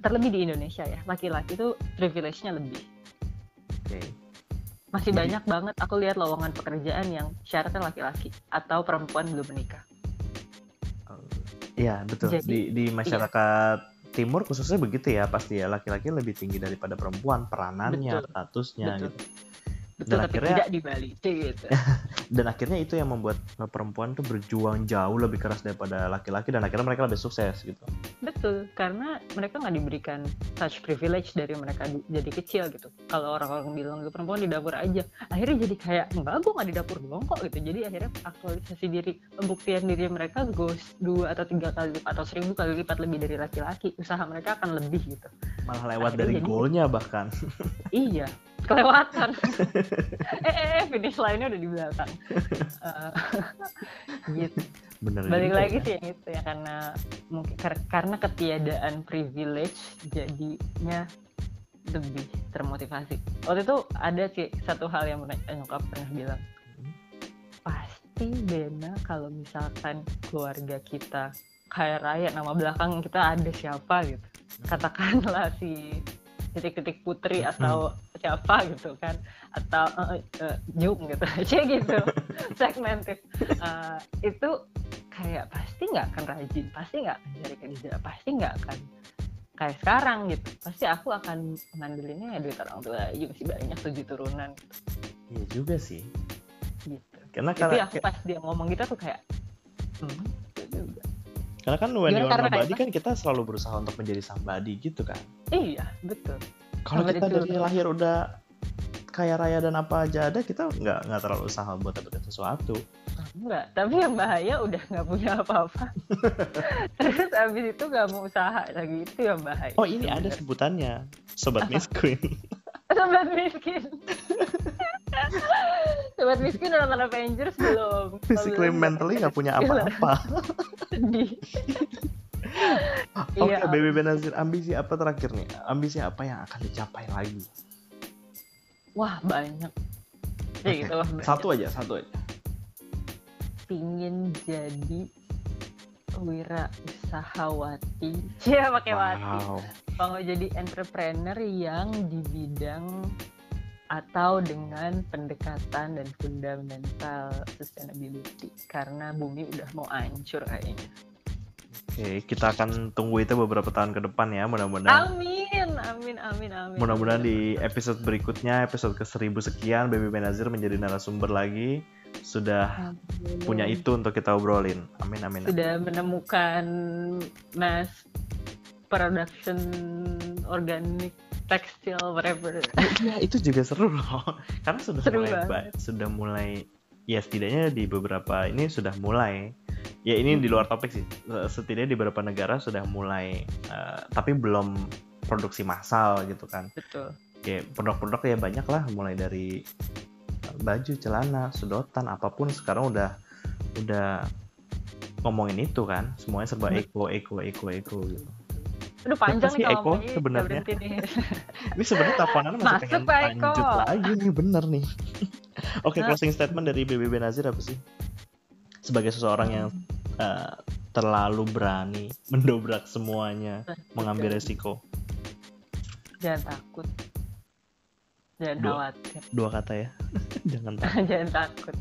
terlebih di Indonesia ya laki-laki tuh privilege-nya lebih. Oke. masih Jadi- banyak banget aku lihat lowongan pekerjaan yang syaratnya laki-laki atau perempuan belum menikah. Iya betul. Jadi- di di masyarakat timur khususnya begitu ya pasti ya laki-laki lebih tinggi daripada perempuan peranannya, Betul. statusnya Betul. gitu. Betul, Dan tapi akhirnya- tidak di Bali. Gitu. Dan akhirnya itu yang membuat perempuan tuh berjuang jauh lebih keras daripada laki-laki dan akhirnya mereka lebih sukses gitu. Betul, karena mereka nggak diberikan such privilege dari mereka di- jadi kecil gitu. Kalau orang-orang bilang "Lu perempuan di dapur aja, akhirnya jadi kayak enggak, gue nggak di dapur doang kok gitu. Jadi akhirnya aktualisasi diri, pembuktian diri mereka goes dua atau tiga kali lipat atau seribu kali lipat lebih dari laki-laki. Usaha mereka akan lebih gitu. Malah lewat Akhirnya dari jadi- goalnya bahkan. Iya, kelewatan. eh, eh, eh, finish line-nya udah di belakang. Eh, gitu. Bener Balik lagi ya. sih yang itu ya karena mungkin kar- karena ketiadaan privilege jadinya lebih termotivasi. Waktu itu ada sih satu hal yang pernah- nyokap pernah bilang. Pasti Bena kalau misalkan keluarga kita kaya raya nama belakang kita ada siapa gitu. Katakanlah si titik-titik putri atau siapa gitu kan atau eh, eh, Jung gitu. Aja gitu segmented. Eh, itu kayak pasti nggak akan rajin pasti nggak akan cari kerja pasti nggak akan kayak sekarang gitu. Pasti aku akan ngandelinnya ya duit orang tua aja masih banyak tujuh turunan Iya juga sih. gitu. Karena karena, aku pas dia ngomong gitu tuh kayak hmm. Karena kan when Gimana you are nobody kan kita selalu berusaha untuk menjadi somebody gitu kan. iya betul Kalau kita dari lahir udah kaya raya dan apa aja ada, kita nggak nggak terlalu usaha buat dapetin sesuatu. enggak tapi yang bahaya udah nggak punya apa-apa terus abis itu nggak mau usaha lagi itu yang bahaya Oh ini ada sebutannya, sobat Miss Queen. Sobat miskin. Sobat miskin nonton Avengers belum? Physically, Belum. mentally nggak punya apa-apa. Sedih. Oke, Iya. Baby Benazir, ambisi apa terakhir nih? Ambisi apa yang akan dicapai lagi? Wah banyak. ya gitu Satu aja, satu aja. pingin jadi wira usahawati Cia pakai wati Wow. mau jadi entrepreneur yang di bidang atau dengan pendekatan dan fundamental sustainability karena bumi udah mau hancur kayaknya. Oke, kita akan tunggu itu beberapa tahun ke depan ya, mudah-mudahan. Amin, amin, amin, amin. Mudah-mudahan di episode berikutnya, episode ke 1000 sekian, Baby Benazir menjadi narasumber lagi. Sudah Amin. punya itu untuk kita obrolin. Amin, amin. amin. Sudah menemukan mass production organic tekstil whatever. Ya, itu juga seru loh. Karena sudah Seru mulai, banget. ba- sudah mulai, ya setidaknya di beberapa ini sudah mulai. Ya ini di luar topik sih. Setidaknya di beberapa negara sudah mulai, eh, tapi belum produksi massal gitu kan. Betul. Kayak produk-produk ya banyak lah, mulai dari baju, celana, sedotan, apa pun sekarang udah udah ngomongin itu kan. Semuanya serba eco, eco, eco, eco gitu. Aduh panjang sih nih kalau Eko kita sebenarnya? Ini sebenarnya teleponan masih Masuk, pengen Pak Eko. lanjut lagi nih, bener nih. Oke, Nah. closing statement dari BBB Nazir apa sih? Sebagai seseorang yang eh, terlalu berani mendobrak semuanya, mengambil resiko. Jangan takut. Jangan Dua. khawatir. Dua kata ya. Jangan takut, jangan takut.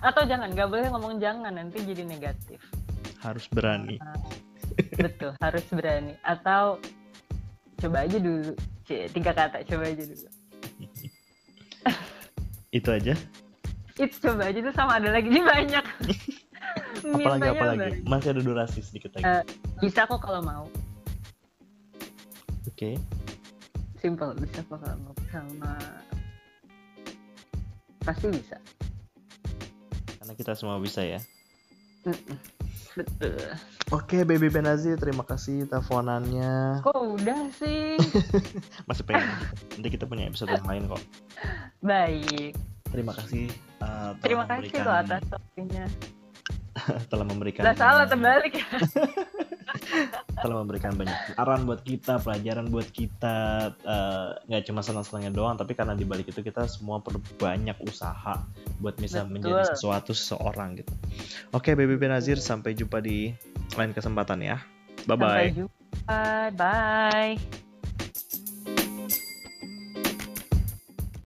Atau jangan, nggak boleh ngomong jangan nanti jadi negatif. harus berani. Betul, harus berani. Atau coba aja dulu. Cie, tiga kata coba aja dulu. Itu aja. Itu coba aja tuh sama ada lagi Ini banyak. Apalagi apalagi. banyak. Masih ada durasi sedikit lagi. Eh, Bisa kok kalau mau. Oke. Simple, bisa kok kalau mau. Sama pasti bisa. Karena kita semua bisa ya. Mm-mm. Betul. Oke, Baby Benazir, terima kasih teleponannya. Kok udah sih? Masih pengen. Nanti kita punya episode yang lain kok. Baik. Terima kasih. uh, Terima kasih memberikan- loh atas topiknya. telah memberikan Lah salah terbalik ya. telah memberikan banyak saran buat kita pelajaran buat kita eh, nggak cuma senang-senangnya doang tapi karena di balik itu kita semua perlu banyak usaha buat bisa Betul. menjadi sesuatu seseorang gitu oke baby Benazir sampai jumpa di lain kesempatan ya bye bye Sampai jumpa. Bye.